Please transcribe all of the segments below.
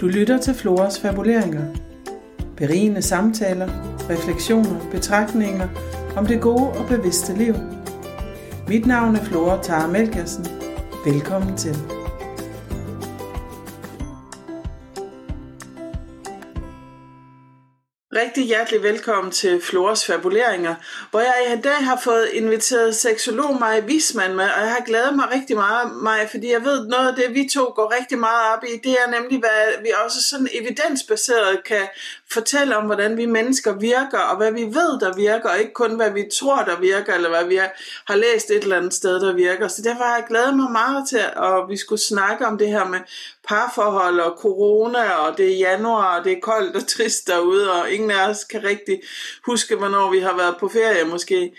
Du lytter til Floras fabuleringer. Berigende samtaler, refleksioner, betragtninger om det gode og bevidste liv. Mit navn er Flora Tara Melkersen. Velkommen til. Rigtig hjertelig velkommen til Floras Fabuleringer, hvor jeg i dag har fået inviteret seksolog Maja Wisman med, og jeg har glædet mig rigtig meget, Maja, fordi jeg ved, noget af det, vi to går rigtig meget op i, det er nemlig, hvad vi også sådan evidensbaseret kan fortælle om, hvordan vi mennesker virker, og hvad vi ved, der virker, og ikke kun, hvad vi tror, der virker, eller hvad vi har læst et eller andet sted, der virker. Så derfor har jeg glædet mig meget til, at vi skulle snakke om det her med parforhold og corona, og det er januar, og det er koldt og trist derude, og ingen af os kan rigtig huske, hvornår vi har været på ferie måske.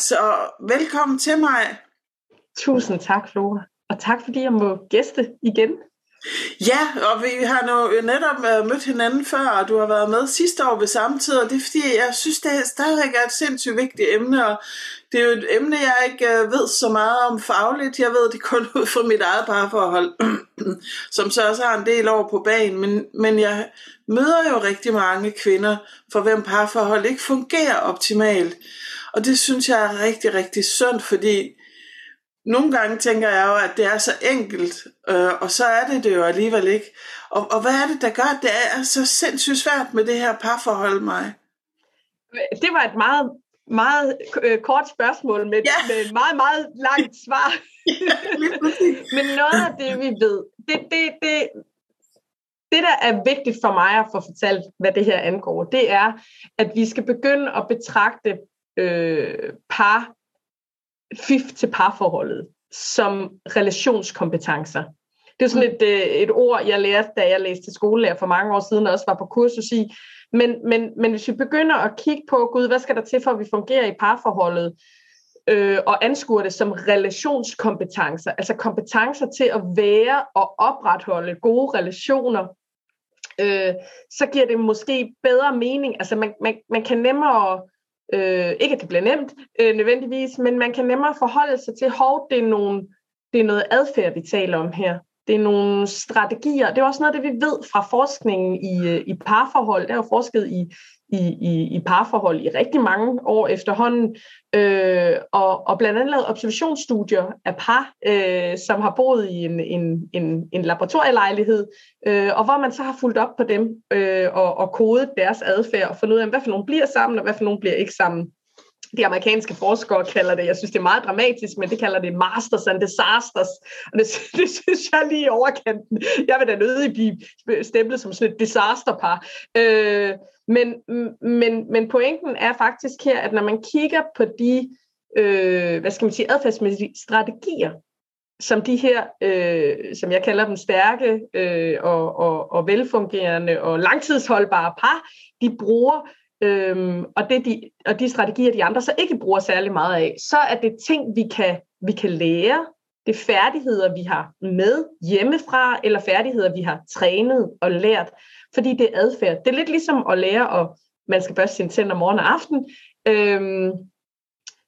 Så velkommen til mig. Tusind tak, Flora. Og tak, fordi jeg må gæste igen. Ja, og vi har nu netop øh, mødt hinanden før, og du har været med sidste år ved samme tid, og det er fordi, jeg synes, det stadigvæk er et sindssygt vigtigt emne, og det er jo et emne, jeg ikke øh, ved så meget om fagligt. Jeg ved det kun ud fra mit eget parforhold, som så også har en del år på banen, men, men jeg møder jo rigtig mange kvinder, for hvem parforhold ikke fungerer optimalt. Og det synes jeg er rigtig, rigtig sundt, fordi nogle gange tænker jeg jo, at det er så enkelt, øh, og så er det det jo alligevel ikke. Og, og hvad er det, der gør, at det er så sindssygt svært med det her parforhold, mig? Det var et meget, meget øh, kort spørgsmål med, ja. med et meget, meget langt svar. Men noget af det, vi ved, det, det, det, det, der er vigtigt for mig at få fortalt, hvad det her angår, det er, at vi skal begynde at betragte øh, par fif til parforholdet som relationskompetencer. Det er sådan et, øh, et ord, jeg lærte, da jeg læste skolelærer for mange år siden, og også var på kursus i. Men, men, men hvis vi begynder at kigge på, gud, hvad skal der til for, at vi fungerer i parforholdet, øh, og anskuer det som relationskompetencer, altså kompetencer til at være og opretholde gode relationer, øh, så giver det måske bedre mening. Altså man, man, man kan nemmere Øh, ikke at det bliver nemt øh, nødvendigvis, men man kan nemmere forholde sig til, hov, det er, nogle, det er noget adfærd, vi taler om her. Det er nogle strategier. Det er også noget det, vi ved fra forskningen i, øh, i parforhold. Der er jo forsket i, i, i, i parforhold i rigtig mange år efterhånden, øh, og, og blandt andet lavet observationsstudier af par, øh, som har boet i en, en, en, en laboratorielejlighed, øh, og hvor man så har fulgt op på dem øh, og, og kodet deres adfærd og fundet ud af, hvad for nogle bliver sammen, og hvad for nogle bliver ikke sammen de amerikanske forskere kalder det, jeg synes det er meget dramatisk, men det kalder det masters and disasters, og det, det synes jeg lige i overkanten. Jeg vil da nødig blive stemplet som sådan et disasterpar. Øh, men, men, men pointen er faktisk her, at når man kigger på de, øh, hvad skal man sige, adfærdsmæssige strategier, som de her, øh, som jeg kalder dem stærke øh, og, og, og velfungerende og langtidsholdbare par, de bruger, øh, og, det de, og de strategier, de andre så ikke bruger særlig meget af, så er det ting, vi kan, vi kan lære, det er færdigheder, vi har med hjemmefra, eller færdigheder, vi har trænet og lært, fordi det er adfærd. Det er lidt ligesom at lære, at man skal børste sine tænder morgen og aften. Øhm,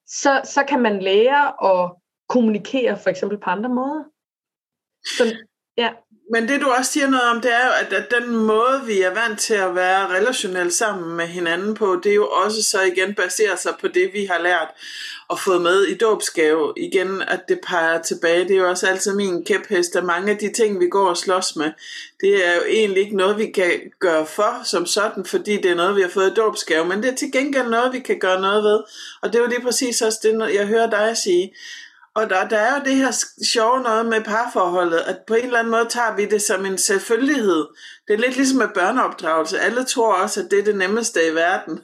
så, så kan man lære at kommunikere for eksempel på andre måder. Så, ja. Men det du også siger noget om, det er jo, at, at den måde, vi er vant til at være relationelt sammen med hinanden på, det er jo også så igen baserer sig på det, vi har lært og fået med i dåbsgave. Igen, at det peger tilbage, det er jo også altid min kæphest, at mange af de ting, vi går og slås med, det er jo egentlig ikke noget, vi kan gøre for som sådan, fordi det er noget, vi har fået i dåbsgave, men det er til gengæld noget, vi kan gøre noget ved. Og det er jo lige præcis også det, jeg hører dig sige og der, der er jo det her sjove noget med parforholdet, at på en eller anden måde tager vi det som en selvfølgelighed. Det er lidt ligesom med børneopdragelse. Alle tror også, at det er det nemmeste i verden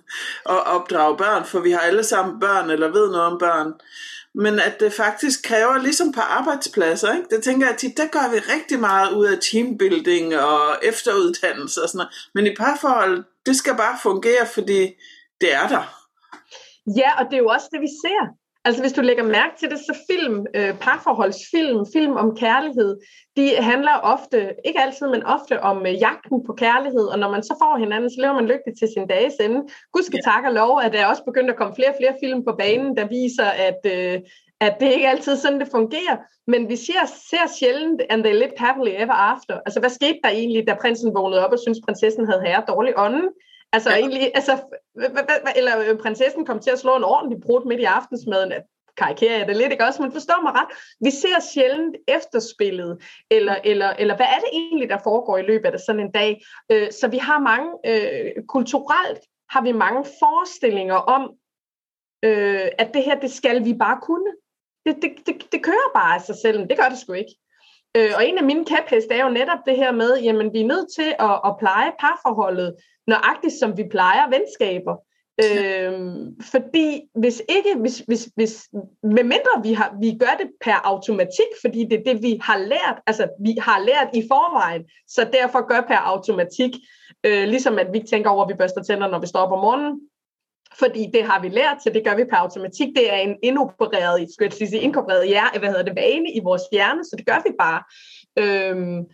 at opdrage børn, for vi har alle sammen børn eller ved noget om børn. Men at det faktisk kræver, ligesom på arbejdspladser, ikke? det tænker jeg tit, der gør vi rigtig meget ud af teambuilding og efteruddannelse og sådan noget. Men i parforhold, det skal bare fungere, fordi det er der. Ja, og det er jo også det, vi ser. Altså hvis du lægger mærke til det, så film, øh, parforholdsfilm, film om kærlighed, de handler ofte, ikke altid, men ofte om øh, jagten på kærlighed, og når man så får hinanden, så lever man lykkeligt til sin dages ende. Gud skal ja. tak og lov, at der er også begyndt at komme flere og flere film på banen, der viser, at, øh, at det ikke altid sådan, det fungerer, men vi ser, ser sjældent, and they lived happily ever after. Altså, hvad skete der egentlig, da prinsen vågnede op og syntes, prinsessen havde herre dårlig ånden? Altså, ja. egentlig, altså, eller øh, prinsessen kom til at slå en ordentlig brud midt i aftensmaden karikerer jeg det lidt, ikke også? Men forstår mig ret. Vi ser sjældent efterspillet, eller, eller, eller hvad er det egentlig, der foregår i løbet af sådan en dag? Øh, så vi har mange, øh, kulturelt har vi mange forestillinger om, øh, at det her, det skal vi bare kunne. Det, det, det, det kører bare af sig selv, det gør det sgu ikke. Øh, og en af mine kæpheste er jo netop det her med, jamen vi er nødt til at, at pleje parforholdet, nøjagtigt som vi plejer venskaber. Øhm, fordi hvis ikke, hvis, hvis, hvis, medmindre vi, har, vi gør det per automatik, fordi det er det, vi har lært, altså vi har lært i forvejen, så derfor gør per automatik, øh, ligesom at vi ikke tænker over, at vi børster tænder, når vi står op om morgenen, fordi det har vi lært, så det gør vi per automatik. Det er en indopereret, skal jeg sige, inkorporeret hjerne, hvad hedder det, vane i vores hjerne, så det gør vi bare. Øhm,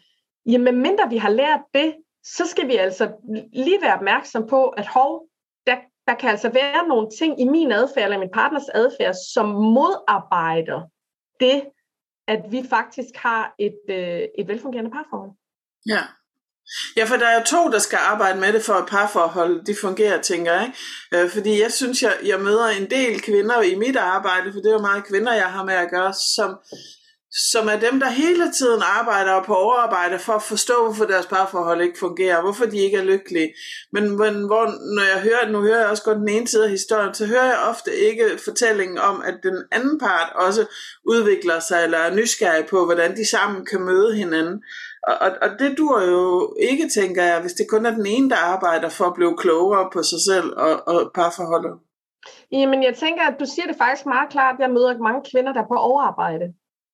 jamen, mindre vi har lært det, så skal vi altså lige være opmærksom på, at hov, der, der kan altså være nogle ting i min adfærd, eller min partners adfærd, som modarbejder det, at vi faktisk har et, øh, et velfungerende parforhold. Ja. Ja, for der er jo to, der skal arbejde med det for et parforhold, de fungerer, tænker jeg. Øh, fordi jeg synes, jeg, jeg møder en del kvinder i mit arbejde, for det er jo meget kvinder, jeg har med at gøre, som, som er dem, der hele tiden arbejder på overarbejde for at forstå, hvorfor deres parforhold ikke fungerer, hvorfor de ikke er lykkelige. Men, men hvor, når jeg hører, nu hører jeg også godt den ene side af historien, så hører jeg ofte ikke fortællingen om, at den anden part også udvikler sig, eller er nysgerrig på, hvordan de sammen kan møde hinanden. Og, og, og det dur jo ikke, tænker jeg, hvis det kun er den ene, der arbejder for at blive klogere på sig selv og, og parforholdet. Jamen, jeg tænker, at du siger det faktisk meget klart. Jeg møder mange kvinder, der er på overarbejde.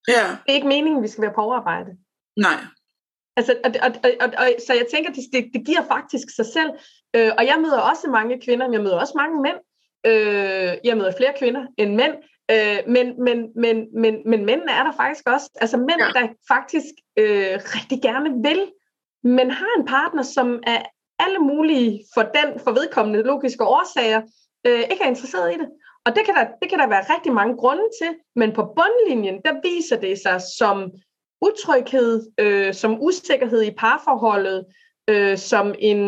Ja. Det er ikke meningen, at vi skal være på overarbejde. Nej. Altså, og, og, og, og, så jeg tænker, det, det, det giver faktisk sig selv. Øh, og jeg møder også mange kvinder, men jeg møder også mange mænd. Øh, jeg møder flere kvinder end mænd. Øh, men, men, men, men, men mændene er der faktisk også. Altså mænd, ja. der faktisk øh, rigtig gerne vil, men har en partner, som er alle mulige for den for vedkommende logiske årsager, øh, ikke er interesseret i det. Og det kan, der, det kan der være rigtig mange grunde til, men på bundlinjen, der viser det sig som utryghed, øh, som usikkerhed i parforholdet, øh, som en,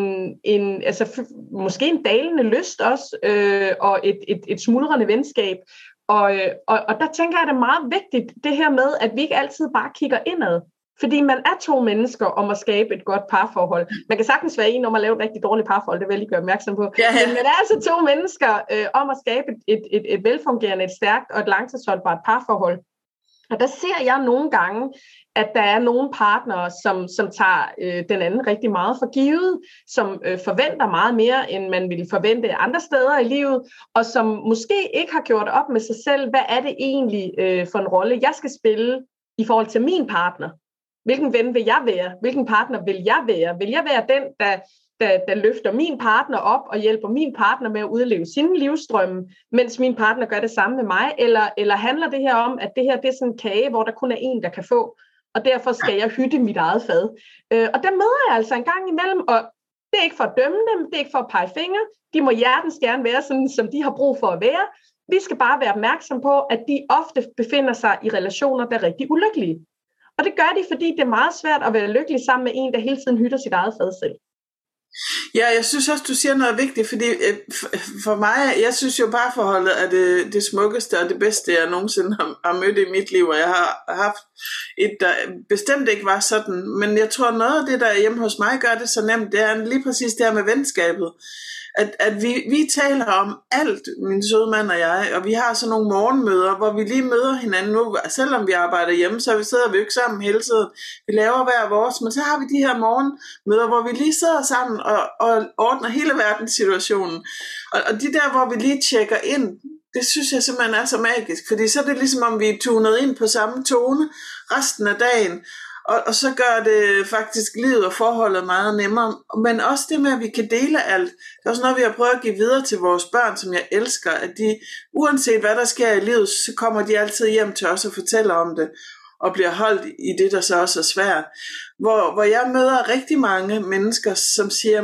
en altså måske en dalende lyst også, øh, og et, et, et smuldrende venskab. Og, øh, og, og der tænker jeg, at det er meget vigtigt, det her med, at vi ikke altid bare kigger indad. Fordi man er to mennesker om at skabe et godt parforhold. Man kan sagtens være en om at lave et rigtig dårligt parforhold, det vil jeg lige gøre opmærksom på. Ja, ja. Men man er altså to mennesker øh, om at skabe et, et, et, velfungerende, et stærkt og et langtidsholdbart parforhold. Og der ser jeg nogle gange, at der er nogle partnere, som, som tager øh, den anden rigtig meget for givet, som øh, forventer meget mere, end man ville forvente andre steder i livet, og som måske ikke har gjort op med sig selv, hvad er det egentlig øh, for en rolle, jeg skal spille i forhold til min partner. Hvilken ven vil jeg være? Hvilken partner vil jeg være? Vil jeg være den, der, der, der løfter min partner op og hjælper min partner med at udleve sine livstrømme, mens min partner gør det samme med mig? Eller, eller handler det her om, at det her det er sådan en kage, hvor der kun er en, der kan få, og derfor skal jeg hytte mit eget fad? Øh, og der møder jeg altså en gang imellem, og det er ikke for at dømme dem, det er ikke for at pege fingre. De må hjertens gerne være sådan, som de har brug for at være. Vi skal bare være opmærksom på, at de ofte befinder sig i relationer, der er rigtig ulykkelige. Og det gør de, fordi det er meget svært at være lykkelig sammen med en, der hele tiden hytter sit eget fad selv. Ja, jeg synes også, du siger noget vigtigt, fordi øh, for mig, jeg synes jo bare forholdet er det, det smukkeste og det bedste, jeg nogensinde har, har mødt i mit liv, og jeg har haft et, der bestemt ikke var sådan, men jeg tror noget af det, der hjemme hos mig gør det så nemt, det er lige præcis det her med venskabet at, at vi, vi taler om alt, min søde mand og jeg, og vi har sådan nogle morgenmøder, hvor vi lige møder hinanden nu, selvom vi arbejder hjemme, så vi sidder vi jo ikke sammen hele tiden. Vi laver hver vores, men så har vi de her morgenmøder, hvor vi lige sidder sammen og, og ordner hele verdenssituationen. Og, og de der, hvor vi lige tjekker ind, det synes jeg simpelthen er så magisk, fordi så er det ligesom om vi er tunet ind på samme tone resten af dagen, og, og så gør det faktisk livet og forholdet meget nemmere. Men også det med, at vi kan dele alt. Det er også noget, vi har prøvet at give videre til vores børn, som jeg elsker. At de, uanset hvad der sker i livet, så kommer de altid hjem til os og fortæller om det. Og bliver holdt i det, der så også er svært. Hvor, hvor jeg møder rigtig mange mennesker, som siger,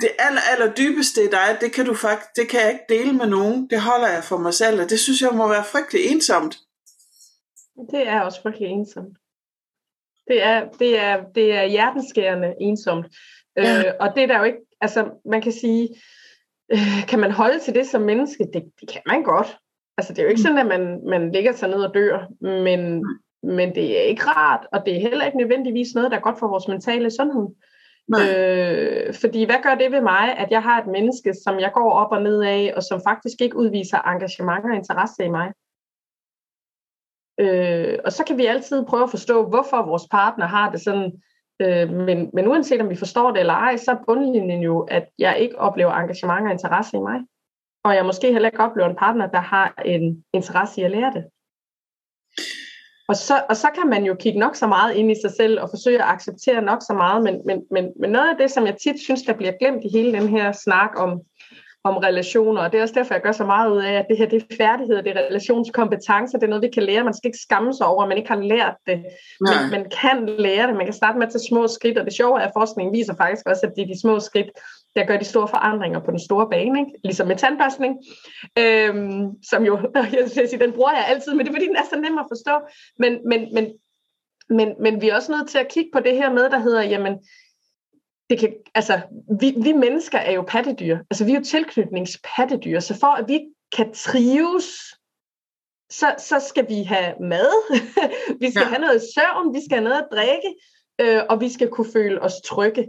det aller, aller dybeste i dig, det kan du faktisk, det kan jeg ikke dele med nogen. Det holder jeg for mig selv, og det synes jeg må være frygtelig ensomt. Det er også frygtelig ensomt. Det er, det er, det er hjerteskærende ensomt. Ja. Øh, og det er der jo ikke, altså man kan sige, øh, kan man holde til det som menneske? Det, det kan man godt. Altså det er jo ikke mm. sådan, at man, man ligger sig ned og dør, men, men det er ikke rart, og det er heller ikke nødvendigvis noget, der er godt for vores mentale sundhed. Øh, fordi hvad gør det ved mig, at jeg har et menneske, som jeg går op og ned af, og som faktisk ikke udviser engagement og interesse i mig? Øh, og så kan vi altid prøve at forstå, hvorfor vores partner har det sådan. Øh, men, men uanset om vi forstår det eller ej, så er bundlinjen jo, at jeg ikke oplever engagement og interesse i mig. Og jeg måske heller ikke oplever en partner, der har en interesse i at lære det. Og så, og så kan man jo kigge nok så meget ind i sig selv og forsøge at acceptere nok så meget, men, men, men, men noget af det, som jeg tit synes, der bliver glemt i hele den her snak om, om relationer, og det er også derfor, jeg gør så meget ud af, at det her det er færdigheder, det er relationskompetencer, det er noget, vi kan lære. Man skal ikke skamme sig over, at man ikke har lært det. Men man kan lære det. Man kan starte med at tage små skridt, og det sjove er, at forskningen viser faktisk også, at det er de små skridt, der gør de store forandringer på den store bane, ikke? ligesom med tandbørstning, øhm, som jo, jeg skal sige, den bruger jeg altid, men det er fordi, den er så nem at forstå. Men, men, men, men, men vi er også nødt til at kigge på det her med, der hedder, jamen, det kan, altså, vi, vi mennesker er jo pattedyr. Altså, vi er jo tilknytningspattedyr. Så for at vi kan trives, så, så skal vi have mad, vi skal ja. have noget søvn, vi skal have noget at drikke, øh, og vi skal kunne føle os trygge.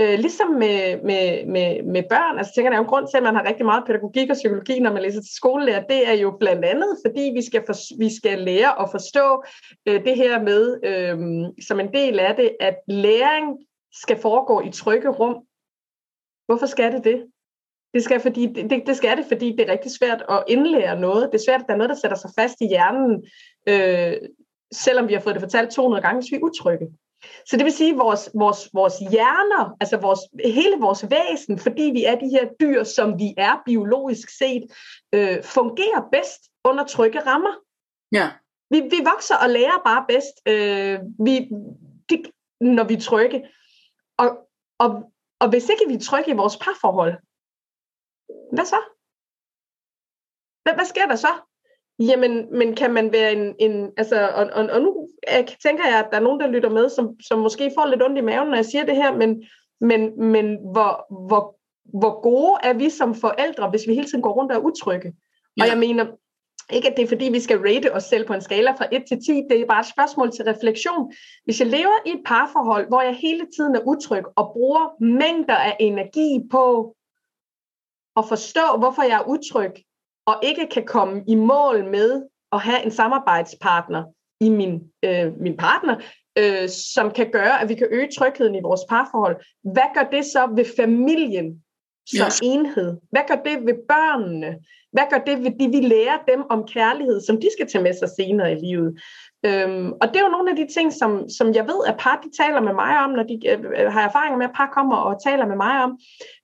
Øh, ligesom med, med, med, med børn, altså tænker jeg, er jo en grund til, at man har rigtig meget pædagogik og psykologi, når man læser til skolelærer, det er jo blandt andet, fordi vi skal, for, vi skal lære at forstå øh, det her med, øh, som en del af det, at læring skal foregå i trygge rum. Hvorfor skal det det? Det skal, fordi, det, det skal det, fordi det er rigtig svært at indlære noget. Det er svært, at der er noget, der sætter sig fast i hjernen, øh, selvom vi har fået det fortalt 200 gange, hvis vi er utrygge. Så det vil sige, at vores, vores, vores hjerner, altså vores, hele vores væsen, fordi vi er de her dyr, som vi er biologisk set, øh, fungerer bedst under trygge rammer. Ja. Vi, vi vokser og lærer bare bedst, øh, vi, de, når vi er trygge. Og, og, og hvis ikke vi er trygge i vores parforhold, hvad så? Hvad, hvad sker der så? Jamen, men kan man være en, en altså, og, og, og nu tænker jeg, at der er nogen, der lytter med, som, som måske får lidt ondt i maven, når jeg siger det her, men, men, men hvor, hvor, hvor gode er vi som forældre, hvis vi hele tiden går rundt og er utrygge? Ja. Og jeg mener, ikke at det er fordi, vi skal rate os selv på en skala fra 1 til 10, det er bare et spørgsmål til refleksion. Hvis jeg lever i et parforhold, hvor jeg hele tiden er utryg og bruger mængder af energi på at forstå, hvorfor jeg er utryg, og ikke kan komme i mål med at have en samarbejdspartner i min, øh, min partner, øh, som kan gøre, at vi kan øge trygheden i vores parforhold. Hvad gør det så ved familien som yes. enhed? Hvad gør det ved børnene? Hvad gør det ved de, vi lærer dem om kærlighed, som de skal tage med sig senere i livet? Øhm, og det er jo nogle af de ting, som, som jeg ved, at par de taler med mig om, når de øh, har erfaringer med, at par kommer og taler med mig om.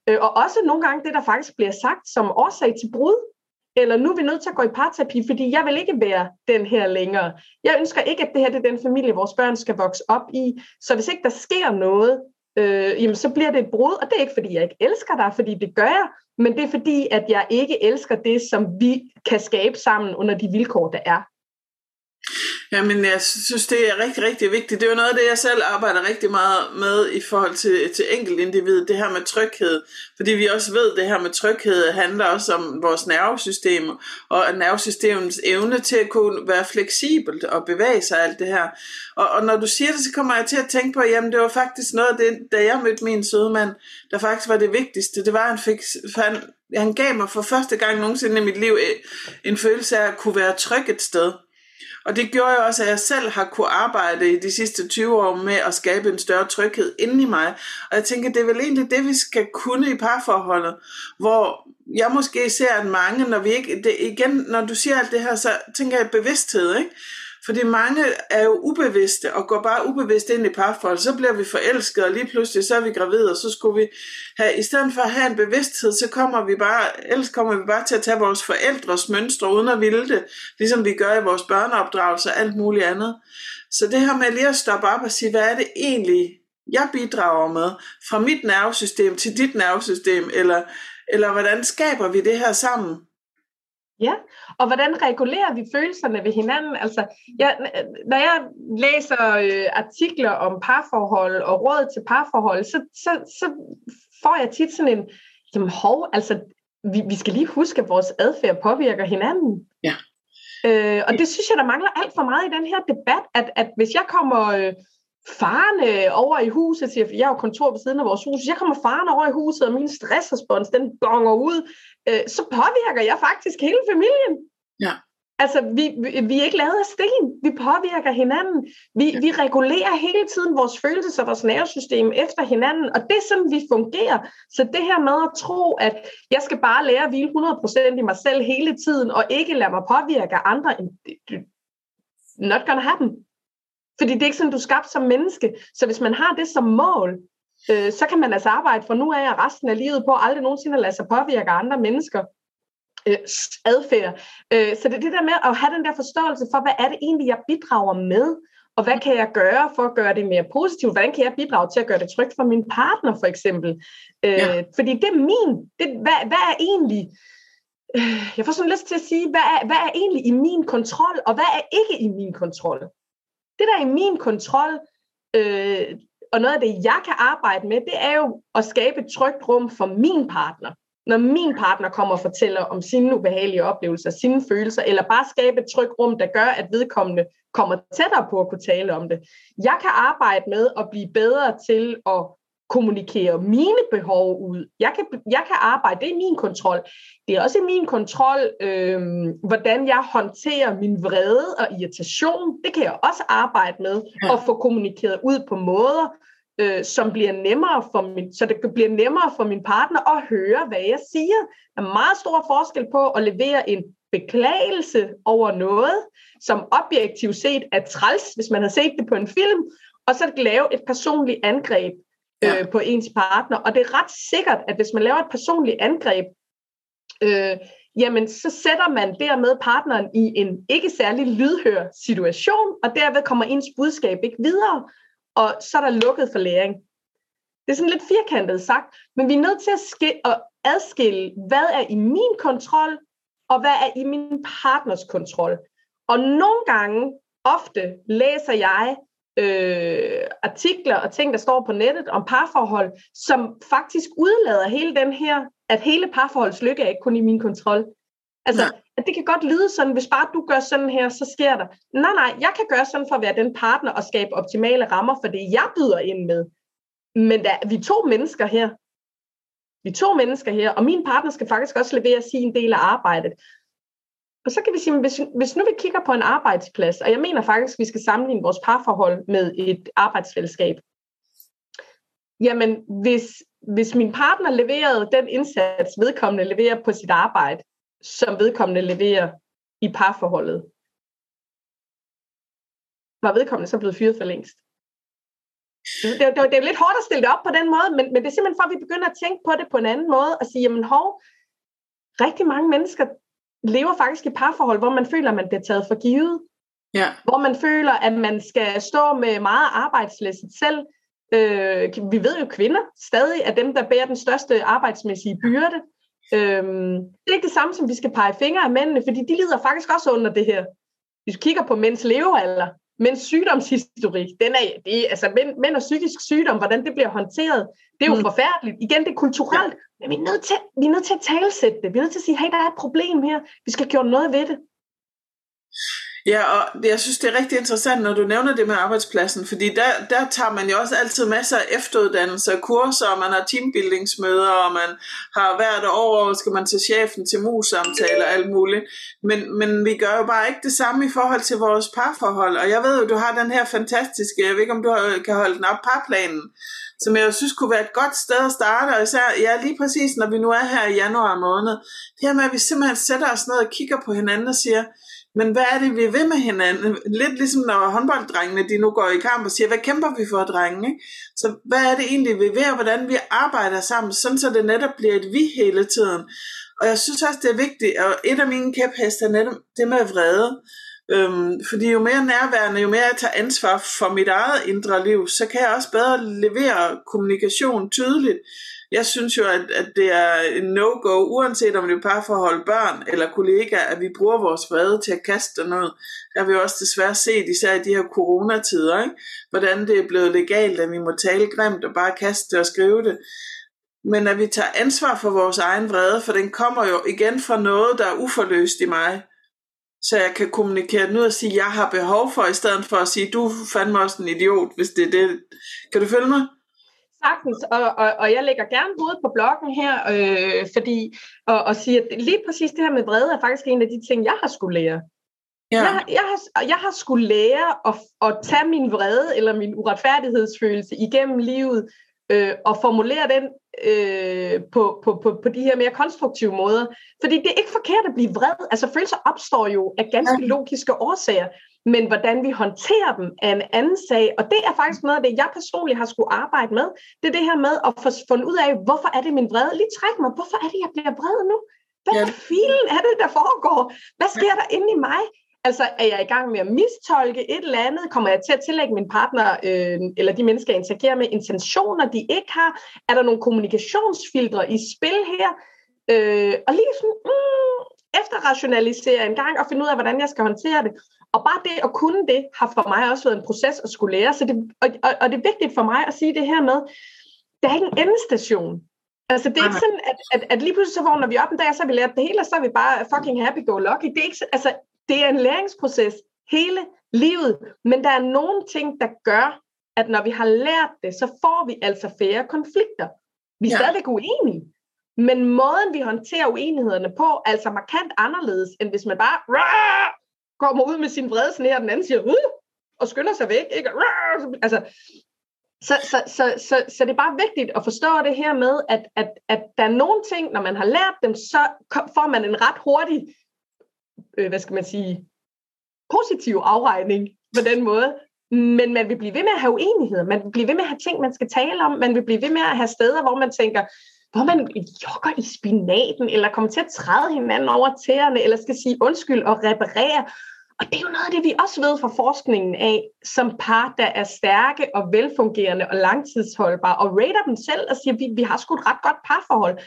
Øh, og også nogle gange det, der faktisk bliver sagt som årsag til brud eller nu er vi nødt til at gå i parterapi, fordi jeg vil ikke være den her længere. Jeg ønsker ikke, at det her det er den familie, vores børn skal vokse op i. Så hvis ikke der sker noget, øh, jamen så bliver det et brud, og det er ikke, fordi jeg ikke elsker dig, fordi det gør jeg, men det er fordi, at jeg ikke elsker det, som vi kan skabe sammen under de vilkår, der er. Jamen, jeg synes, det er rigtig, rigtig vigtigt. Det er jo noget af det, jeg selv arbejder rigtig meget med i forhold til, til enkeltindividet, det her med tryghed. Fordi vi også ved, at det her med tryghed handler også om vores nervesystem, og nervesystemets evne til at kunne være fleksibelt og bevæge sig alt det her. Og, og når du siger det, så kommer jeg til at tænke på, jamen det var faktisk noget af det, da jeg mødte min søde mand, der faktisk var det vigtigste. Det var, at han, fik, han, han gav mig for første gang nogensinde i mit liv øh, en følelse af at kunne være tryg et sted. Og det gjorde jo også, at jeg selv har kunne arbejde i de sidste 20 år med at skabe en større tryghed inde i mig. Og jeg tænker, det er vel egentlig det, vi skal kunne i parforholdet, hvor jeg måske ser, at mange, når vi ikke, det, igen, når du siger alt det her, så tænker jeg bevidsthed, ikke? Fordi mange er jo ubevidste og går bare ubevidst ind i parforhold. Så bliver vi forelsket, og lige pludselig så er vi gravide, og så skulle vi have, i stedet for at have en bevidsthed, så kommer vi bare, ellers kommer vi bare til at tage vores forældres mønstre, uden at ville det, ligesom vi gør i vores børneopdragelse og alt muligt andet. Så det her med lige at stoppe op og sige, hvad er det egentlig, jeg bidrager med fra mit nervesystem til dit nervesystem, eller, eller hvordan skaber vi det her sammen? Ja, og hvordan regulerer vi følelserne ved hinanden? Altså, jeg, når jeg læser øh, artikler om parforhold og råd til parforhold, så, så, så får jeg tit sådan en, jamen hov, altså, vi, vi skal lige huske, at vores adfærd påvirker hinanden. Ja. Øh, og det synes jeg, der mangler alt for meget i den her debat, at, at hvis jeg kommer øh, farne over i huset, siger, jeg har jo kontor ved siden af vores hus, jeg kommer farne over i huset, og min stressrespons, den bonger ud, øh, så påvirker jeg faktisk hele familien. Ja. Altså, vi, vi, vi er ikke lavet af sten. Vi påvirker hinanden. Vi, ja. vi regulerer hele tiden vores følelser og vores nervesystem efter hinanden, og det er sådan, vi fungerer. Så det her med at tro, at jeg skal bare lære at hvile 100% i mig selv hele tiden, og ikke lade mig påvirke andre, not gonna happen. Fordi det er ikke sådan, du er skabt som menneske. Så hvis man har det som mål, øh, så kan man altså arbejde fra nu af og resten af livet på aldrig nogensinde at lade sig påvirke andre mennesker øh, adfærd. Øh, så det er det der med at have den der forståelse for, hvad er det egentlig, jeg bidrager med, og hvad kan jeg gøre for at gøre det mere positivt? Hvordan kan jeg bidrage til at gøre det trygt for min partner, for eksempel? Øh, ja. Fordi det er min. Det, hvad, hvad er egentlig... Øh, jeg får sådan lyst til at sige, hvad er, hvad er egentlig i min kontrol, og hvad er ikke i min kontrol? Det, der er i min kontrol, øh, og noget af det, jeg kan arbejde med, det er jo at skabe et trygt rum for min partner når min partner kommer og fortæller om sine ubehagelige oplevelser, sine følelser, eller bare skabe et trygt rum, der gør, at vedkommende kommer tættere på at kunne tale om det. Jeg kan arbejde med at blive bedre til at kommunikere mine behov ud. Jeg kan, jeg kan arbejde, det er min kontrol. Det er også min kontrol, øh, hvordan jeg håndterer min vrede og irritation. Det kan jeg også arbejde med, at få kommunikeret ud på måder, øh, som bliver nemmere for min, så det bliver nemmere for min partner at høre, hvad jeg siger. Der er meget stor forskel på at levere en beklagelse over noget, som objektivt set er træls, hvis man har set det på en film, og så lave et personligt angreb øh, ja. på ens partner. Og det er ret sikkert, at hvis man laver et personligt angreb, øh, jamen så sætter man dermed partneren i en ikke særlig lydhør situation, og derved kommer ens budskab ikke videre og så er der lukket for læring. Det er sådan lidt firkantet sagt, men vi er nødt til at, sk- at adskille, hvad er i min kontrol, og hvad er i min partners kontrol. Og nogle gange, ofte, læser jeg øh, artikler og ting, der står på nettet om parforhold, som faktisk udlader hele den her, at hele parforholds lykke er ikke kun i min kontrol. Altså, at det kan godt lyde sådan, hvis bare du gør sådan her, så sker der. Nej, nej, jeg kan gøre sådan for at være den partner og skabe optimale rammer for det, jeg byder ind med. Men der, vi er to mennesker her. Vi er to mennesker her, og min partner skal faktisk også levere sin del af arbejdet. Og så kan vi sige, hvis, hvis nu vi kigger på en arbejdsplads, og jeg mener faktisk, at vi skal sammenligne vores parforhold med et arbejdsfællesskab. Jamen, hvis, hvis min partner leverede den indsats, vedkommende leverer på sit arbejde, som vedkommende leverer i parforholdet, var vedkommende så blevet fyret for længst. Det, det, det er lidt hårdt at stille det op på den måde, men, men det er simpelthen for, at vi begynder at tænke på det på en anden måde, og sige, jamen hov, rigtig mange mennesker lever faktisk i parforhold, hvor man føler, at man bliver taget for givet. Ja. Hvor man føler, at man skal stå med meget arbejdslæsset selv. Øh, vi ved jo, kvinder stadig er dem, der bærer den største arbejdsmæssige byrde. Øhm, det er ikke det samme, som vi skal pege fingre af mændene, fordi de lider faktisk også under det her. Hvis vi kigger på mænds levealder, mænds sygdomshistorik, den er, det er, altså mænd, mænd og psykisk sygdom, hvordan det bliver håndteret, det er jo mm. forfærdeligt. Igen, det er kulturelt, men vi er, nødt til, vi er nødt til at talsætte det. Vi er nødt til at sige, hey, der er et problem her. Vi skal gøre noget ved det. Ja, og jeg synes, det er rigtig interessant, når du nævner det med arbejdspladsen, fordi der, der tager man jo også altid masser af efteruddannelse og kurser, og man har teambuildingsmøder, og man har hvert år, skal man til chefen til mus-samtaler og alt muligt. Men, men vi gør jo bare ikke det samme i forhold til vores parforhold, og jeg ved jo, du har den her fantastiske, jeg ved ikke, om du kan holde den op, parplanen, som jeg synes kunne være et godt sted at starte, og især ja, lige præcis, når vi nu er her i januar måned, det her med, at vi simpelthen sætter os ned og kigger på hinanden og siger, men hvad er det, vi vil med hinanden? Lidt ligesom når håndbolddrengene de nu går i kamp og siger, hvad kæmper vi for, drenge? Ikke? Så hvad er det egentlig, vi vil, og hvordan vi arbejder sammen, sådan så det netop bliver et vi hele tiden. Og jeg synes også, det er vigtigt, og et af mine kæphester er netop det med vrede. Øhm, fordi jo mere nærværende, jo mere jeg tager ansvar for mit eget indre liv, så kan jeg også bedre levere kommunikation tydeligt. Jeg synes jo, at, at det er en no-go, uanset om det er parforhold, børn eller kollegaer, at vi bruger vores vrede til at kaste noget. Der har vi også desværre set, især i de her coronatider, ikke? hvordan det er blevet legalt, at vi må tale grimt og bare kaste det og skrive det. Men at vi tager ansvar for vores egen vrede, for den kommer jo igen fra noget, der er uforløst i mig så jeg kan kommunikere den ud og sige, at jeg har behov for, i stedet for at sige, du fandme også en idiot, hvis det er det. Kan du følge mig? Sagtens, og, og, og jeg lægger gerne hovedet på blokken her, øh, fordi, og, og siger, at lige præcis det her med vrede er faktisk en af de ting, jeg har skulle lære. Ja. Jeg, jeg, har, jeg har skulle lære at, at tage min vrede eller min uretfærdighedsfølelse igennem livet, øh, og formulere den øh, på, på, på, på de her mere konstruktive måder. Fordi det er ikke forkert at blive vred. Altså følelser opstår jo af ganske logiske årsager, men hvordan vi håndterer dem er en anden sag. Og det er faktisk noget af det, jeg personligt har skulle arbejde med. Det er det her med at få fundet ud af, hvorfor er det min vrede? Lige træk mig, hvorfor er det, jeg bliver vred nu? Hvad ja. filen er det, der foregår? Hvad sker der inde i mig? Altså, er jeg i gang med at mistolke et eller andet? Kommer jeg til at tillægge min partner, øh, eller de mennesker, jeg interagerer med, intentioner, de ikke har? Er der nogle kommunikationsfiltre i spil her? Øh, og lige sådan, mm, efterrationalisere en gang, og finde ud af, hvordan jeg skal håndtere det. Og bare det at kunne det, har for mig også været en proces at skulle lære. Så det, og, og, og det er vigtigt for mig at sige det her med, der er ikke en endestation. Altså, det er ikke sådan, at, at, at lige pludselig så vågner vi op en dag, og så har vi lært det hele, og så er vi bare fucking happy-go-lucky. Det er ikke, altså, det er en læringsproces hele livet, men der er nogle ting, der gør, at når vi har lært det, så får vi altså færre konflikter. Vi er ja. stadigvæk uenige, men måden vi håndterer uenighederne på, er altså markant anderledes, end hvis man bare kommer ud med sin vrede sne, og den anden siger, uh, og skynder sig væk. Ikke? Altså, så, så, så, så, så det er bare vigtigt at forstå det her med, at, at, at der er nogle ting, når man har lært dem, så får man en ret hurtig øh, hvad skal man sige, positiv afregning på den måde. Men man vil blive ved med at have uenigheder. Man vil blive ved med at have ting, man skal tale om. Man vil blive ved med at have steder, hvor man tænker, hvor man jogger i spinaten, eller kommer til at træde hinanden over tæerne, eller skal sige undskyld og reparere. Og det er jo noget af det, vi også ved fra forskningen af, som par, der er stærke og velfungerende og langtidsholdbare, og rater dem selv og siger, vi, vi har sgu et ret godt parforhold.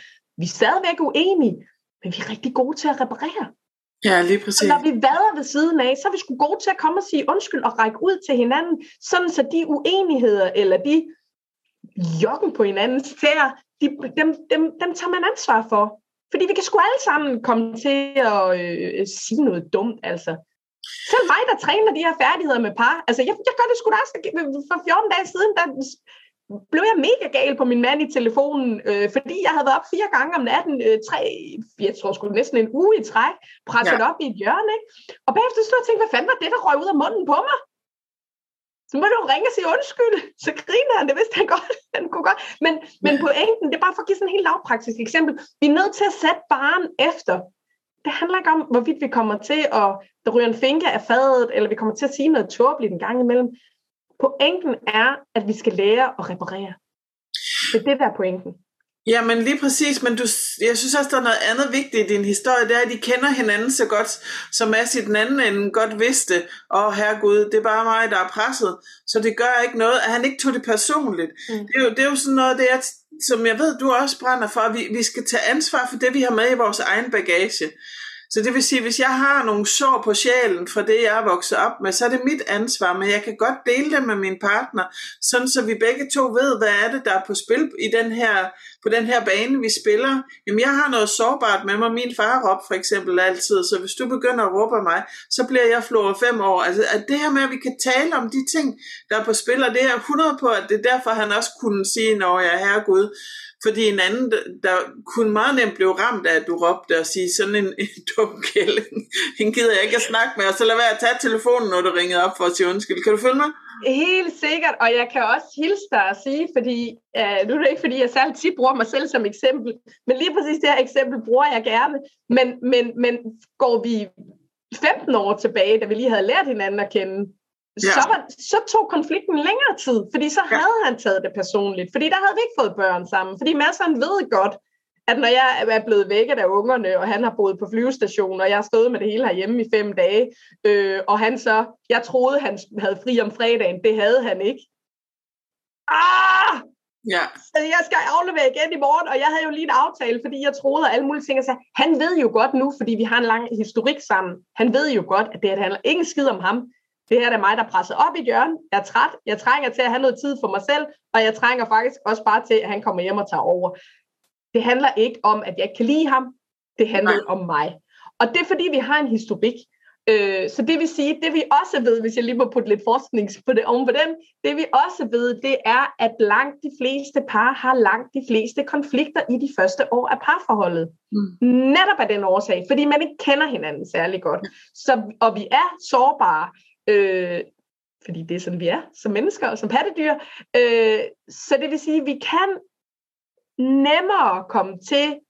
Vi er stadigvæk uenige, men vi er rigtig gode til at reparere. Ja, lige præcis. Og når vi vader ved siden af, så er vi sgu gode til at komme og sige undskyld og række ud til hinanden, sådan så de uenigheder eller de jokken på hinandens tæer, de, dem, dem, dem tager man ansvar for. Fordi vi kan sgu alle sammen komme til at øh, sige noget dumt, altså. Selv mig, der træner de her færdigheder med par, altså jeg, jeg gør det sgu da også. For 14 dage siden, der blev jeg mega gal på min mand i telefonen, øh, fordi jeg havde været op fire gange om natten, øh, tre, jeg tror sgu næsten en uge i træk, presset ja. op i et hjørne, ikke? Og bagefter stod jeg og tænkte, hvad fanden var det, der røg ud af munden på mig? Så må du ringe og sige undskyld. Så griner han, det vidste han godt. Han kunne godt. Men, men pointen, det er bare for at give sådan en helt lavpraktisk eksempel. Vi er nødt til at sætte barn efter. Det handler ikke om, hvorvidt vi kommer til at, der ryger en finger af fadet, eller vi kommer til at sige noget tåbeligt en gang imellem. Pointen er, at vi skal lære at reparere. Det er det, der er pointen. Ja, men lige præcis, men du, jeg synes også, der er noget andet vigtigt i din historie, det er, at de kender hinanden så godt, som Mads i den anden ende godt vidste, åh oh, herregud, det er bare mig, der er presset, så det gør ikke noget, at han ikke tog det personligt. Mm. Det, er jo, det er jo sådan noget, det er, som jeg ved, du også brænder for, at vi, vi skal tage ansvar for det, vi har med i vores egen bagage. Så det vil sige, hvis jeg har nogle sår på sjælen for det, jeg er vokset op med, så er det mit ansvar, men jeg kan godt dele det med min partner, sådan så vi begge to ved, hvad er det, der er på spil i den her, på den her bane, vi spiller. Jamen, jeg har noget sårbart med mig. Min far råb for eksempel altid, så hvis du begynder at råbe mig, så bliver jeg flået fem år. Altså, at det her med, at vi kan tale om de ting, der er på spil, og det er 100 på, at det er derfor, han også kunne sige, når jeg er herregud, fordi en anden, der kunne meget nemt blive ramt af, at du råbte og sige sådan en, en dum kælling. Hende gider jeg ikke at snakke med, og så lad være at tage telefonen, når du ringede op for at sige undskyld. Kan du følge mig? Helt sikkert, og jeg kan også hilse dig og sige, fordi øh, nu er det ikke, fordi jeg særligt tit bruger mig selv som eksempel, men lige præcis det her eksempel bruger jeg gerne. Men, men, men går vi 15 år tilbage, da vi lige havde lært hinanden at kende, ja. så, var, så tog konflikten længere tid, fordi så ja. havde han taget det personligt, fordi der havde vi ikke fået børn sammen, fordi Mads han ved godt, at når jeg er blevet vækket af ungerne, og han har boet på flyvestationen, og jeg har stået med det hele herhjemme i fem dage, øh, og han så, jeg troede, han havde fri om fredagen, det havde han ikke. Ah! Ja. Jeg skal aflevere igen i morgen, og jeg havde jo lige en aftale, fordi jeg troede, at alle mulige ting. Så han ved jo godt nu, fordi vi har en lang historik sammen. Han ved jo godt, at det handler ingen skid om ham. Det her er mig, der presser op i hjørnet. Jeg er træt. Jeg trænger til at have noget tid for mig selv, og jeg trænger faktisk også bare til, at han kommer hjem og tager over. Det handler ikke om, at jeg ikke kan lide ham. Det handler Nej. om mig. Og det er fordi, vi har en historik. Øh, så det vil sige, det vi også ved, hvis jeg lige må putte lidt forskning på det, oven på den, det vi også ved, det er, at langt de fleste par har langt de fleste konflikter i de første år af parforholdet. Mm. Netop af den årsag, fordi man ikke kender hinanden særlig godt. Så, og vi er sårbare, øh, fordi det er sådan, vi er som mennesker og som pattedyr. Øh, så det vil sige, at vi kan nemmere komme til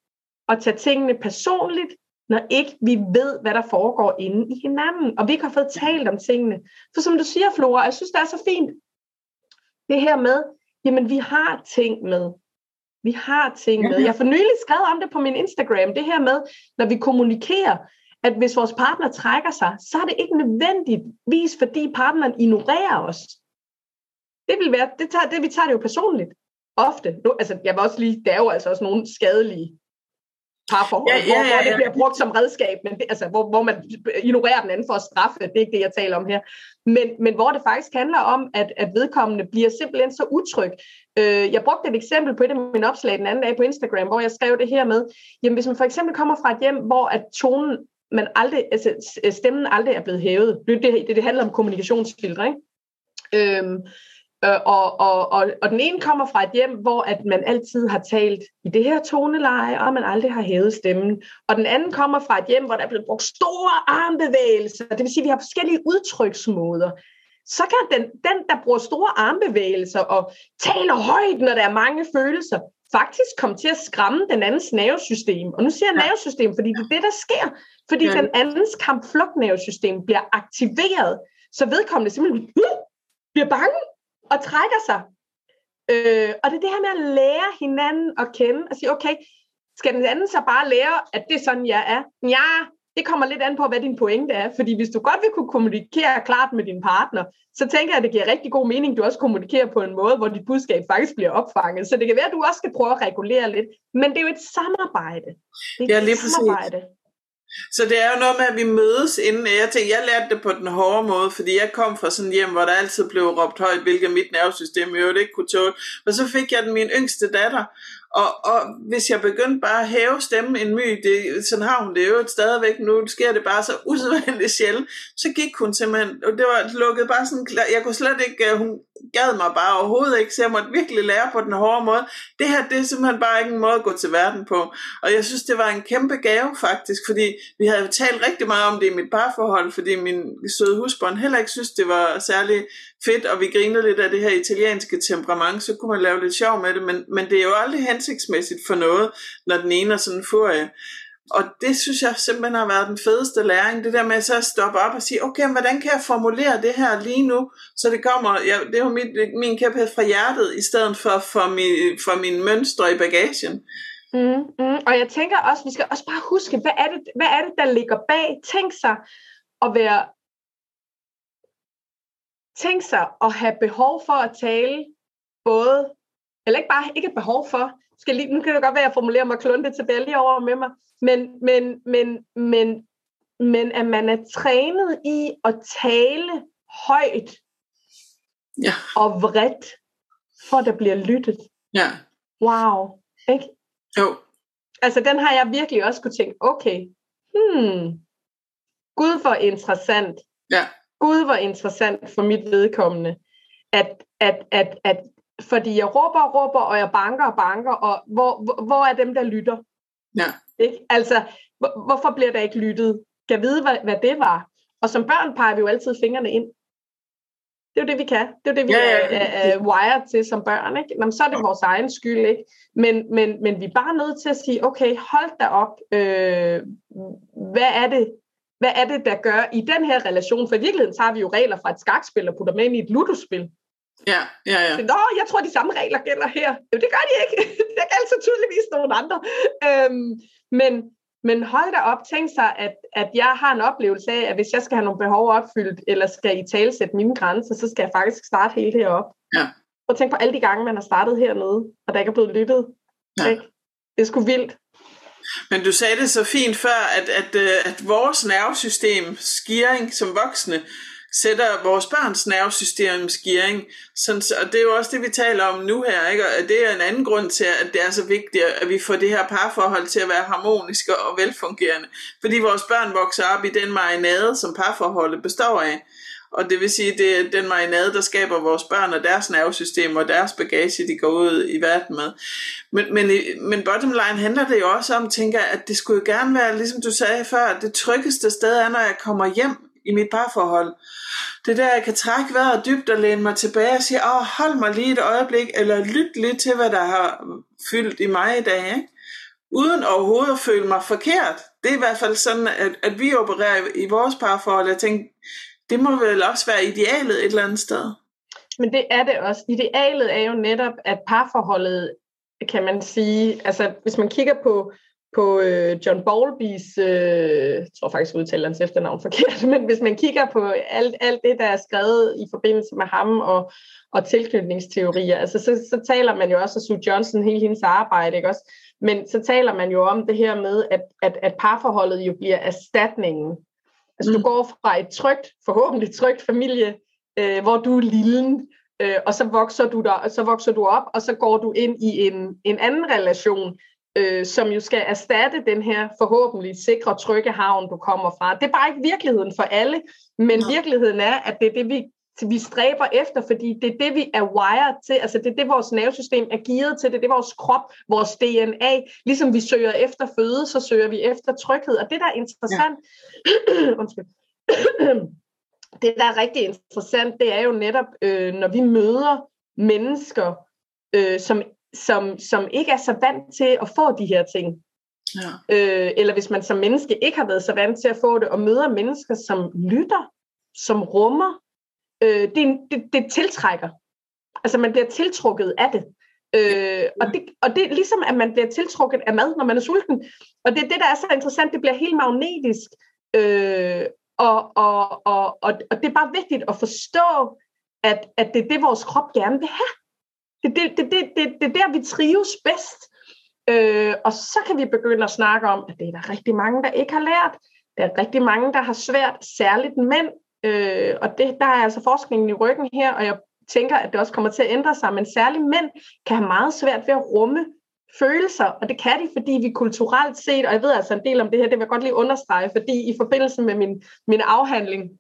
at tage tingene personligt, når ikke vi ved, hvad der foregår inde i hinanden, og vi ikke har fået talt om tingene. For som du siger, Flora, jeg synes, det er så fint, det her med, jamen vi har ting med. Vi har ting med. Jeg har for nylig skrevet om det på min Instagram, det her med, når vi kommunikerer, at hvis vores partner trækker sig, så er det ikke nødvendigvis, fordi partneren ignorerer os. Det vil være, det, tager, det vi tager det jo personligt. Ofte. Nu, altså, jeg vil også lige, der er jo altså også nogle skadelige parforhold, ja, ja, ja, ja. hvor, det bliver brugt som redskab, men det, altså, hvor, hvor man ignorerer den anden for at straffe, det er ikke det, jeg taler om her. Men, men hvor det faktisk handler om, at, at vedkommende bliver simpelthen så utryg. Øh, jeg brugte et eksempel på et af mine opslag den anden dag på Instagram, hvor jeg skrev det her med, jamen hvis man for eksempel kommer fra et hjem, hvor at tonen, man aldrig, altså stemmen aldrig er blevet hævet, det, det, det handler om kommunikationsfiltre, ikke? Øhm, øh, og, og, og, og den ene kommer fra et hjem, hvor at man altid har talt i det her toneleje, og man aldrig har hævet stemmen. Og den anden kommer fra et hjem, hvor der er blevet brugt store armbevægelser. Det vil sige, at vi har forskellige udtryksmåder. Så kan den, den, der bruger store armbevægelser og taler højt, når der er mange følelser, faktisk komme til at skræmme den andens nervesystem. Og nu siger jeg nervesystem, fordi det er det, der sker. Fordi ja. den andens kamp-flugt-nervesystem bliver aktiveret, så vedkommende simpelthen bliver bange og trækker sig. Øh, og det er det her med at lære hinanden at kende, og sige, okay, skal den anden så bare lære, at det er sådan, jeg er? Ja, det kommer lidt an på, hvad din pointe er. Fordi hvis du godt vil kunne kommunikere klart med din partner, så tænker jeg, at det giver rigtig god mening, at du også kommunikerer på en måde, hvor dit budskab faktisk bliver opfanget. Så det kan være, at du også skal prøve at regulere lidt. Men det er jo et samarbejde. Det er ja, lige et samarbejde. Så det er jo noget med, at vi mødes inden. Jeg tænkte, jeg lærte det på den hårde måde, fordi jeg kom fra sådan hjem, hvor der altid blev råbt højt, hvilket mit nervesystem jo ikke kunne tåle. Og så fik jeg den min yngste datter, og, og hvis jeg begyndte bare at hæve stemmen en my, det, sådan har hun det jo stadigvæk nu, sker det bare så usædvanligt sjældent, så gik hun simpelthen, og det var lukket bare sådan, jeg kunne slet ikke, øh, hun gad mig bare overhovedet ikke, så jeg måtte virkelig lære på den hårde måde. Det her, det er simpelthen bare ikke en måde at gå til verden på. Og jeg synes, det var en kæmpe gave faktisk, fordi vi havde talt rigtig meget om det i mit parforhold, fordi min søde husbånd heller ikke synes, det var særlig fedt, og vi grinede lidt af det her italienske temperament, så kunne man lave lidt sjov med det, men, men det er jo aldrig hensigtsmæssigt for noget, når den ene er sådan en furie. Og det synes jeg simpelthen har været den fedeste læring, det der med at så stoppe op og sige, okay, hvordan kan jeg formulere det her lige nu, så det kommer, ja, det er jo mit, min kæphed fra hjertet, i stedet for for, min, for min mønstre i bagagen. Mm, mm. Og jeg tænker også, vi skal også bare huske, hvad er det, hvad er det der ligger bag? Tænk sig at være tænk sig at have behov for at tale både, eller ikke bare ikke et behov for, skal lige, nu kan det godt være, at jeg formulerer mig kluntet tilbage lige over med mig, men, men, men, men, men at man er trænet i at tale højt ja. og vredt, for der bliver lyttet. Ja. Wow. Ikke? Jo. Altså, den har jeg virkelig også kunne tænke, okay, hmm, gud for interessant. Ja. Gud, hvor interessant for mit vedkommende, at, at, at, at fordi jeg råber og råber, og jeg banker og banker, og hvor, hvor, hvor er dem, der lytter? Ja. Ikke? Altså, hvor, hvorfor bliver der ikke lyttet? Kan vide, hvad, hvad det var? Og som børn peger vi jo altid fingrene ind. Det er jo det, vi kan. Det er jo det, vi ja, ja, ja. er, er wired til som børn. Ikke? Jamen, så er det vores egen skyld. Ikke? Men, men, men vi er bare nødt til at sige, okay, hold da op. Øh, hvad er det, hvad er det, der gør i den her relation? For i virkeligheden tager vi jo regler fra et skakspil og putter med ind i et ludospil. Ja, ja, ja. Nå, jeg tror, de samme regler gælder her. Jo, det gør de ikke. det er altså tydeligvis nogle andre. Øhm, men, men hold da op, tænk sig, at, at jeg har en oplevelse af, at hvis jeg skal have nogle behov opfyldt, eller skal i talesætte mine grænser, så skal jeg faktisk starte helt herop. Ja. Og tænk på alle de gange, man har startet hernede, og der ikke er blevet lyttet. Ja. Ikke? Det er sgu vildt. Men du sagde det så fint før, at, at, øh, at vores nervesystem, skiring som voksne, sætter vores børns nervesystems gearing. Sådan, og det er jo også det, vi taler om nu her. Ikke? Og det er en anden grund til, at det er så vigtigt, at vi får det her parforhold til at være harmoniske og velfungerende. Fordi vores børn vokser op i den marinade, som parforholdet består af. Og det vil sige, det er den marinade, der skaber vores børn og deres nervesystem og deres bagage, de går ud i verden med. Men, men, men bottom line handler det jo også om, tænker at det skulle jo gerne være, ligesom du sagde før, det tryggeste sted er, når jeg kommer hjem i mit parforhold. Det er der, jeg kan trække vejret dybt og læne mig tilbage og sige, åh, hold mig lige et øjeblik, eller lyt lidt til, hvad der har fyldt i mig i dag, ikke? uden overhovedet at føle mig forkert. Det er i hvert fald sådan, at, at vi opererer i vores parforhold. Jeg tænker, det må vel også være idealet et eller andet sted. Men det er det også. Idealet er jo netop, at parforholdet, kan man sige, altså hvis man kigger på, på øh, John Bowlbys, øh, jeg tror faktisk udtaler hans efternavn forkert, men hvis man kigger på alt, alt det, der er skrevet i forbindelse med ham og, og tilknytningsteorier, altså så, så taler man jo også, af Sue Johnson, hele hendes arbejde, ikke også? Men så taler man jo om det her med, at, at, at parforholdet jo bliver erstatningen Altså mm. du går fra et trygt, forhåbentlig trygt familie, øh, hvor du er lille, øh, og så vokser du der, så vokser du op, og så går du ind i en, en anden relation, øh, som jo skal erstatte den her forhåbentlig sikre, trygge havn, du kommer fra. Det er bare ikke virkeligheden for alle, men ja. virkeligheden er, at det er det, vi vi stræber efter, fordi det er det, vi er wired til, altså det er det, vores nervesystem er gearet til, det er det, vores krop, vores DNA, ligesom vi søger efter føde, så søger vi efter tryghed, og det, der er interessant, ja. undskyld, det, der er rigtig interessant, det er jo netop, øh, når vi møder mennesker, øh, som, som, som ikke er så vant til at få de her ting, Ja. Øh, eller hvis man som menneske ikke har været så vant til at få det, og møder mennesker, som lytter, som rummer, øh, det, det, det tiltrækker. Altså man bliver tiltrukket af det. Øh, og, det, og det er ligesom, at man bliver tiltrukket af mad, når man er sulten. Og det er det, der er så interessant, det bliver helt magnetisk. Øh, og, og, og, og, og det er bare vigtigt at forstå, at, at det er det, vores krop gerne vil have. Det er det, det, det, det, det er der, vi trives bedst. Øh, og så kan vi begynde at snakke om, at det er der rigtig mange, der ikke har lært. Der er rigtig mange, der har svært, særligt mænd, Øh, og det, der er altså forskningen i ryggen her, og jeg tænker, at det også kommer til at ændre sig, men særligt mænd kan have meget svært ved at rumme følelser, og det kan de, fordi vi kulturelt set, og jeg ved altså en del om det her, det vil jeg godt lige understrege, fordi i forbindelse med min, min afhandling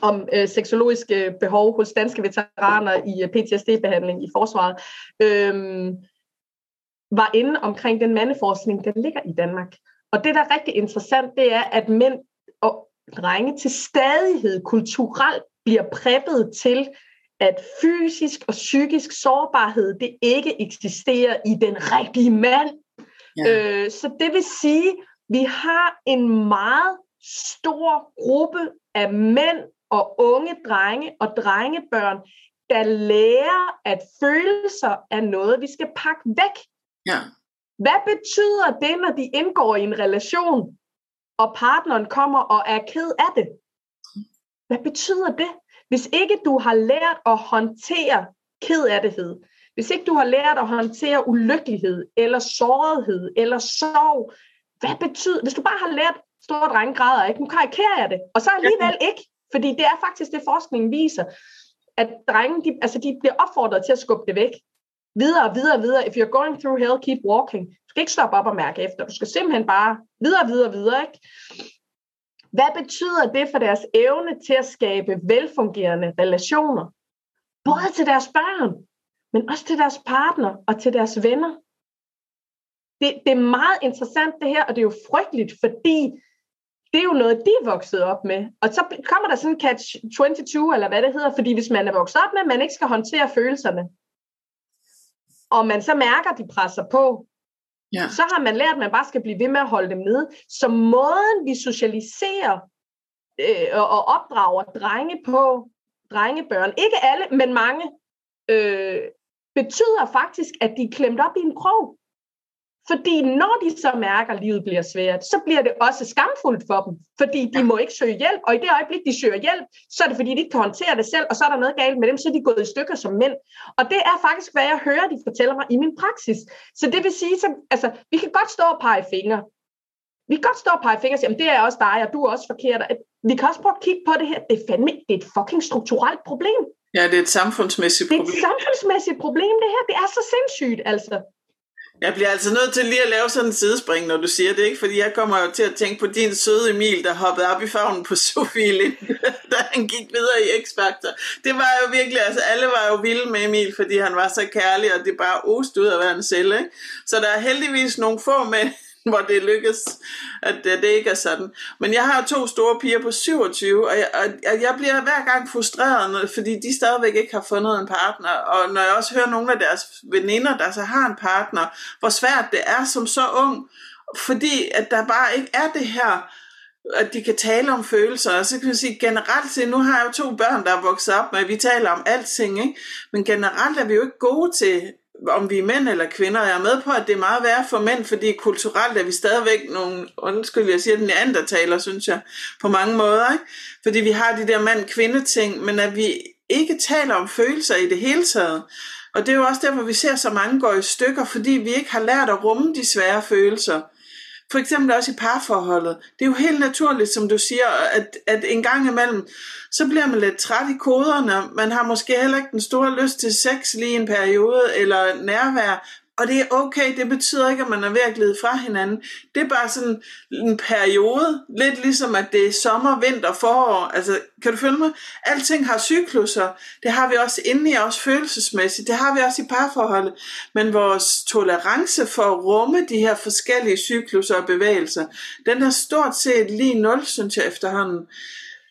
om øh, seksologiske behov hos danske veteraner i øh, PTSD-behandling i forsvaret, øh, var inde omkring den mandeforskning, der ligger i Danmark. Og det, der er rigtig interessant, det er, at mænd og drenge til stadighed kulturelt bliver præppet til, at fysisk og psykisk sårbarhed, det ikke eksisterer i den rigtige mand. Ja. Øh, så det vil sige, vi har en meget stor gruppe af mænd og unge drenge og drengebørn, der lærer, at følelser er noget, vi skal pakke væk. Ja. Hvad betyder det, når de indgår i en relation? og partneren kommer og er ked af det. Hvad betyder det? Hvis ikke du har lært at håndtere kedattighed, hvis ikke du har lært at håndtere ulykkelighed, eller sårighed, eller sorg, hvad betyder, hvis du bare har lært, store drenge græder ikke, nu karikerer jeg det, og så alligevel ikke, fordi det er faktisk det, forskningen viser, at drenge, de, altså de bliver opfordret til at skubbe det væk videre, videre, videre. If you're going through hell, keep walking. Du skal ikke stoppe op og mærke efter. Du skal simpelthen bare videre, videre, videre. Ikke? Hvad betyder det for deres evne til at skabe velfungerende relationer? Både til deres børn, men også til deres partner og til deres venner. Det, det er meget interessant det her, og det er jo frygteligt, fordi det er jo noget, de er vokset op med. Og så kommer der sådan en catch 22, eller hvad det hedder, fordi hvis man er vokset op med, at man ikke skal håndtere følelserne, og man så mærker, at de presser på, ja. så har man lært, at man bare skal blive ved med at holde dem nede. Så måden, vi socialiserer øh, og opdrager drenge på, drengebørn, ikke alle, men mange, øh, betyder faktisk, at de er klemt op i en krog. Fordi når de så mærker, at livet bliver svært, så bliver det også skamfuldt for dem. Fordi de må ikke søge hjælp, og i det øjeblik, de søger hjælp, så er det fordi, de ikke kan håndtere det selv, og så er der noget galt med dem, så er de gået i stykker som mænd. Og det er faktisk, hvad jeg hører, de fortæller mig i min praksis. Så det vil sige, så, altså, vi kan godt stå og pege fingre. Vi kan godt stå og pege fingre og sige, det er også dig, og du er også forkert. Vi kan også prøve at kigge på det her. Det er fandme det er et fucking strukturelt problem. Ja, det er et samfundsmæssigt problem. Det er et samfundsmæssigt problem, det her. Det er så sindssygt, altså. Jeg bliver altså nødt til lige at lave sådan en sidespring, når du siger det, ikke? Fordi jeg kommer jo til at tænke på din søde Emil, der hoppede op i favnen på Sofie Lind, da han gik videre i X-Factor. Det var jo virkelig, altså alle var jo vilde med Emil, fordi han var så kærlig, og det bare ost ud af en selv, ikke? Så der er heldigvis nogle få med, hvor det lykkes, at det ikke er sådan. Men jeg har to store piger på 27, og jeg, og jeg bliver hver gang frustreret, fordi de stadigvæk ikke har fundet en partner. Og når jeg også hører nogle af deres veninder, der så har en partner, hvor svært det er som så ung, fordi at der bare ikke er det her at de kan tale om følelser, og så kan man sige generelt set, nu har jeg jo to børn, der er vokset op med, at vi taler om alting, ikke? men generelt er vi jo ikke gode til om vi er mænd eller kvinder. Jeg er med på, at det er meget værre for mænd, fordi kulturelt er vi stadigvæk nogle, undskyld, jeg siger den taler, synes jeg, på mange måder. Ikke? Fordi vi har de der mand-kvinde ting, men at vi ikke taler om følelser i det hele taget. Og det er jo også derfor, vi ser så mange går i stykker, fordi vi ikke har lært at rumme de svære følelser. For eksempel også i parforholdet. Det er jo helt naturligt, som du siger, at, at en gang imellem, så bliver man lidt træt i koderne. Man har måske heller ikke den store lyst til sex lige en periode, eller nærvær, og det er okay, det betyder ikke, at man er ved at glide fra hinanden. Det er bare sådan en periode, lidt ligesom at det er sommer, vinter, forår. Altså, kan du følge mig? Alting har cykluser. Det har vi også inde i os følelsesmæssigt. Det har vi også i parforholdet. Men vores tolerance for at rumme de her forskellige cykluser og bevægelser, den er stort set lige nul, synes jeg efterhånden.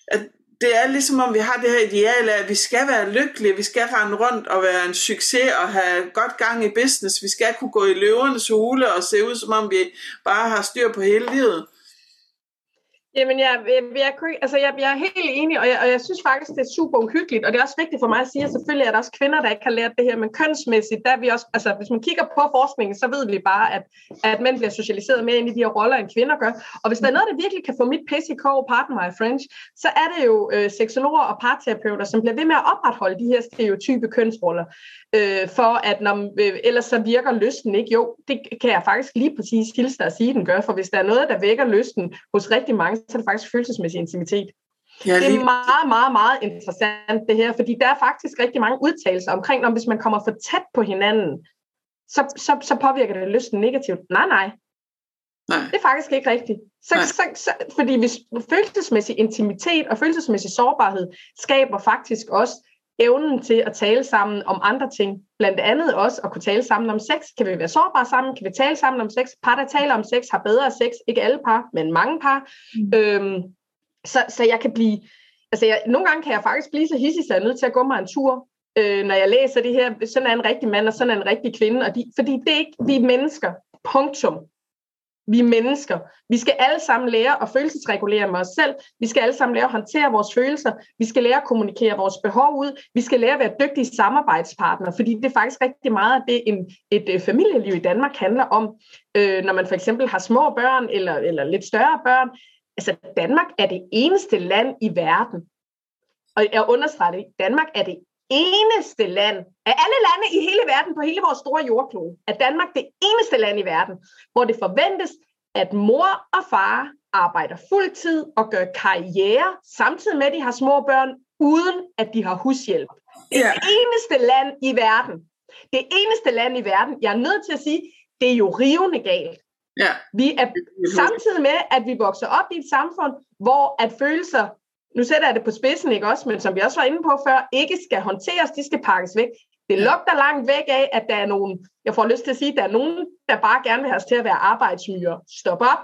At det er ligesom om vi har det her ideal af, at vi skal være lykkelige, vi skal rende rundt og være en succes og have godt gang i business, vi skal kunne gå i løvernes hule og se ud som om vi bare har styr på hele livet. Jamen, jeg, jeg, jeg, altså, jeg, jeg er helt enig, og jeg, og jeg synes faktisk, det er super uhyggeligt, og det er også vigtigt for mig at sige, at selvfølgelig er der også kvinder, der ikke har lært det her, men kønsmæssigt, der er vi også, altså hvis man kigger på forskningen, så ved vi bare, at, at mænd bliver socialiseret mere ind i de her roller, end kvinder gør. Og hvis der er noget, der virkelig kan få mit pisse i kog, pardon my French, så er det jo øh, seksologer og parterapeuter, som bliver ved med at opretholde de her stereotype kønsroller øh, for at når, øh, ellers så virker lysten ikke. Jo, det kan jeg faktisk lige præcis hilse dig at sige, den gør, for hvis der er noget, der vækker lysten hos rigtig mange, så er det faktisk følelsesmæssig intimitet. Ja, det er meget, meget, meget interessant det her, fordi der er faktisk rigtig mange udtalelser omkring, om hvis man kommer for tæt på hinanden, så, så, så påvirker det lysten negativt. Nej, nej. Nej. Det er faktisk ikke rigtigt. Så, så, så, fordi hvis følelsesmæssig intimitet og følelsesmæssig sårbarhed skaber faktisk også evnen til at tale sammen om andre ting, blandt andet også at kunne tale sammen om sex. Kan vi være sårbare sammen? Kan vi tale sammen om sex? Par, der taler om sex, har bedre sex. Ikke alle par, men mange par. Mm. Øhm, så, så jeg kan blive... Altså, jeg, nogle gange kan jeg faktisk blive så hissig, så jeg er nødt til at gå mig en tur, øh, når jeg læser det her. Sådan er en rigtig mand, og sådan er en rigtig kvinde. Og de, fordi det er ikke vi er mennesker. Punktum. Vi er mennesker. Vi skal alle sammen lære at følelsesregulere med os selv. Vi skal alle sammen lære at håndtere vores følelser. Vi skal lære at kommunikere vores behov ud. Vi skal lære at være dygtige samarbejdspartnere, fordi det er faktisk rigtig meget af det, en, et øh, familieliv i Danmark handler om. Øh, når man for eksempel har små børn eller, eller lidt større børn. Altså, Danmark er det eneste land i verden, og jeg understreger det, Danmark er det eneste land, af alle lande i hele verden, på hele vores store jordklode, er Danmark det eneste land i verden, hvor det forventes, at mor og far arbejder fuldtid og gør karriere, samtidig med, at de har små børn, uden at de har hushjælp. Det yeah. eneste land i verden. Det eneste land i verden. Jeg er nødt til at sige, det er jo rivende galt. Ja. Vi er samtidig med, at vi vokser op i et samfund, hvor at følelser nu sætter jeg det på spidsen, ikke også, men som vi også var inde på før, ikke skal håndteres, de skal pakkes væk. Det lugter langt væk af, at der er nogen, jeg får lyst til at sige, at der er nogen, der bare gerne vil have os til at være arbejdsmyre. Stop op.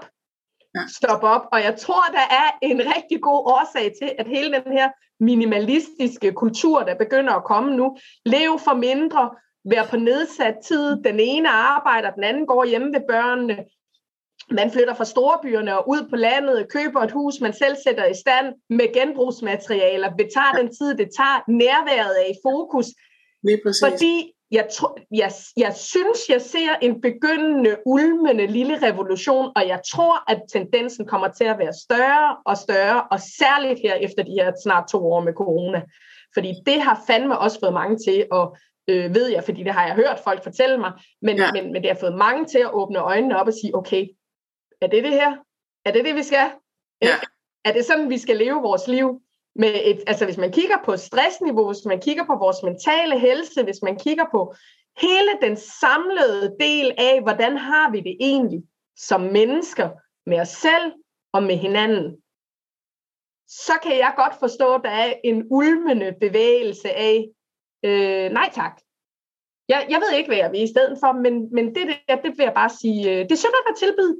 Stop op. Og jeg tror, der er en rigtig god årsag til, at hele den her minimalistiske kultur, der begynder at komme nu, lev for mindre, være på nedsat tid, den ene arbejder, den anden går hjemme ved børnene, man flytter fra storbyerne og ud på landet, køber et hus, man selv sætter i stand med genbrugsmaterialer, betager den tid, det tager, nærværet er i fokus. Lige præcis. Fordi jeg, tro, jeg, jeg synes, jeg ser en begyndende, ulmende lille revolution, og jeg tror, at tendensen kommer til at være større og større, og særligt her efter de her snart to år med corona. Fordi det har fandme også fået mange til at, øh, ved jeg, fordi det har jeg hørt folk fortælle mig, men, ja. men, men det har fået mange til at åbne øjnene op og sige, okay, er det det her? Er det det, vi skal? Ja. Er det sådan, vi skal leve vores liv? Med et, altså hvis man kigger på stressniveau, hvis man kigger på vores mentale helse, hvis man kigger på hele den samlede del af, hvordan har vi det egentlig som mennesker med os selv og med hinanden, så kan jeg godt forstå, at der er en ulmende bevægelse af, øh, nej tak. Jeg, jeg ved ikke, hvad jeg vil i stedet for, men, men det, det, det vil jeg bare sige, øh, det er synd at tilbyde,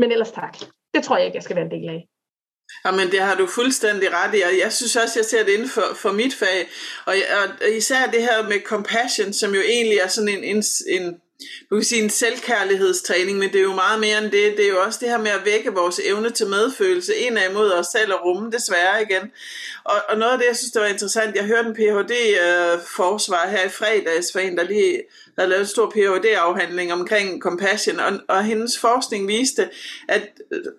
men ellers tak. Det tror jeg ikke, jeg skal være en del af. Jamen, det har du fuldstændig ret i, og jeg synes også, jeg ser det inden for, for mit fag, og, og især det her med compassion, som jo egentlig er sådan en, en, en du kan sige en selvkærlighedstræning, men det er jo meget mere end det. Det er jo også det her med at vække vores evne til medfølelse indad imod os selv og rumme desværre igen. Og, og noget af det, jeg synes, det var interessant, jeg hørte en Ph.D.-forsvar øh, her i fredags for en, der lige havde lavet en stor Ph.D.-afhandling omkring compassion, og, og hendes forskning viste, at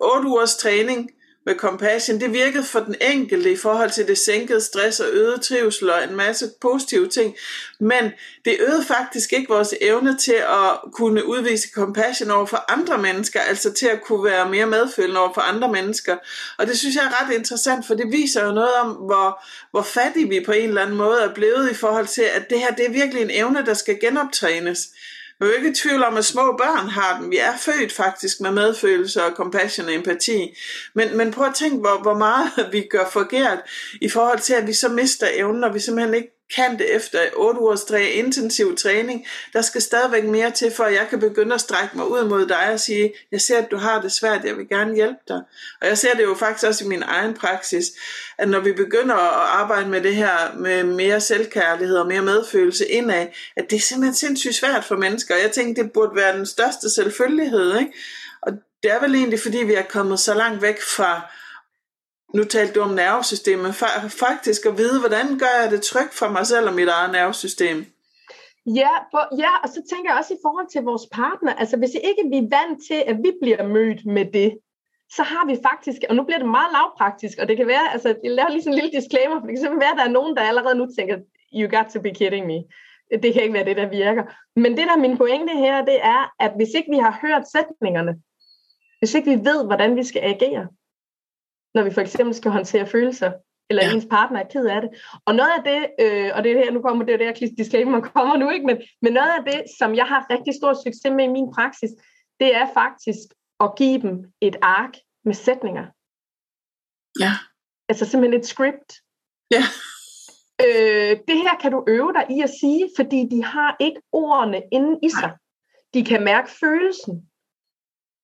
8 ugers træning med compassion, det virkede for den enkelte i forhold til det sænkede stress og øget trivsel og en masse positive ting. Men det øgede faktisk ikke vores evne til at kunne udvise compassion over for andre mennesker, altså til at kunne være mere medfølende over for andre mennesker. Og det synes jeg er ret interessant, for det viser jo noget om, hvor, hvor fattige vi på en eller anden måde er blevet i forhold til, at det her det er virkelig en evne, der skal genoptrænes. Jeg er jo ikke i tvivl om, at små børn har den. Vi er født faktisk med medfølelse og compassion og empati. Men, men prøv at tænke, hvor, hvor meget vi gør forkert i forhold til, at vi så mister evnen, og vi simpelthen ikke kan det efter 8 ugers træ, intensiv træning. Der skal stadigvæk mere til, for at jeg kan begynde at strække mig ud mod dig og sige, jeg ser, at du har det svært, jeg vil gerne hjælpe dig. Og jeg ser det jo faktisk også i min egen praksis, at når vi begynder at arbejde med det her med mere selvkærlighed og mere medfølelse indad, at det er simpelthen sindssygt svært for mennesker. Jeg tænkte, det burde være den største selvfølgelighed. Ikke? Og det er vel egentlig, fordi vi er kommet så langt væk fra nu talte du om nervesystemet, faktisk at vide, hvordan gør jeg det trygt for mig selv og mit eget nervesystem? Ja, for, ja, og så tænker jeg også i forhold til vores partner, altså hvis ikke vi er vant til, at vi bliver mødt med det, så har vi faktisk, og nu bliver det meget lavpraktisk, og det kan være, altså jeg laver lige sådan en lille disclaimer, for det kan være, at der er nogen, der allerede nu tænker, you got to be kidding me. Det kan ikke være det, der virker. Men det, der er min pointe her, det er, at hvis ikke vi har hørt sætningerne, hvis ikke vi ved, hvordan vi skal agere, når vi for eksempel skal håndtere følelser, eller ja. ens partner er ked af det. Og noget af det, øh, og det er her, nu kommer det jo der disclaimer kommer nu, ikke? Men, men noget af det, som jeg har rigtig stor succes med i min praksis, det er faktisk at give dem et ark med sætninger. Ja. Altså simpelthen et script. Ja. Øh, det her kan du øve dig i at sige, fordi de har ikke ordene inde i sig. De kan mærke følelsen.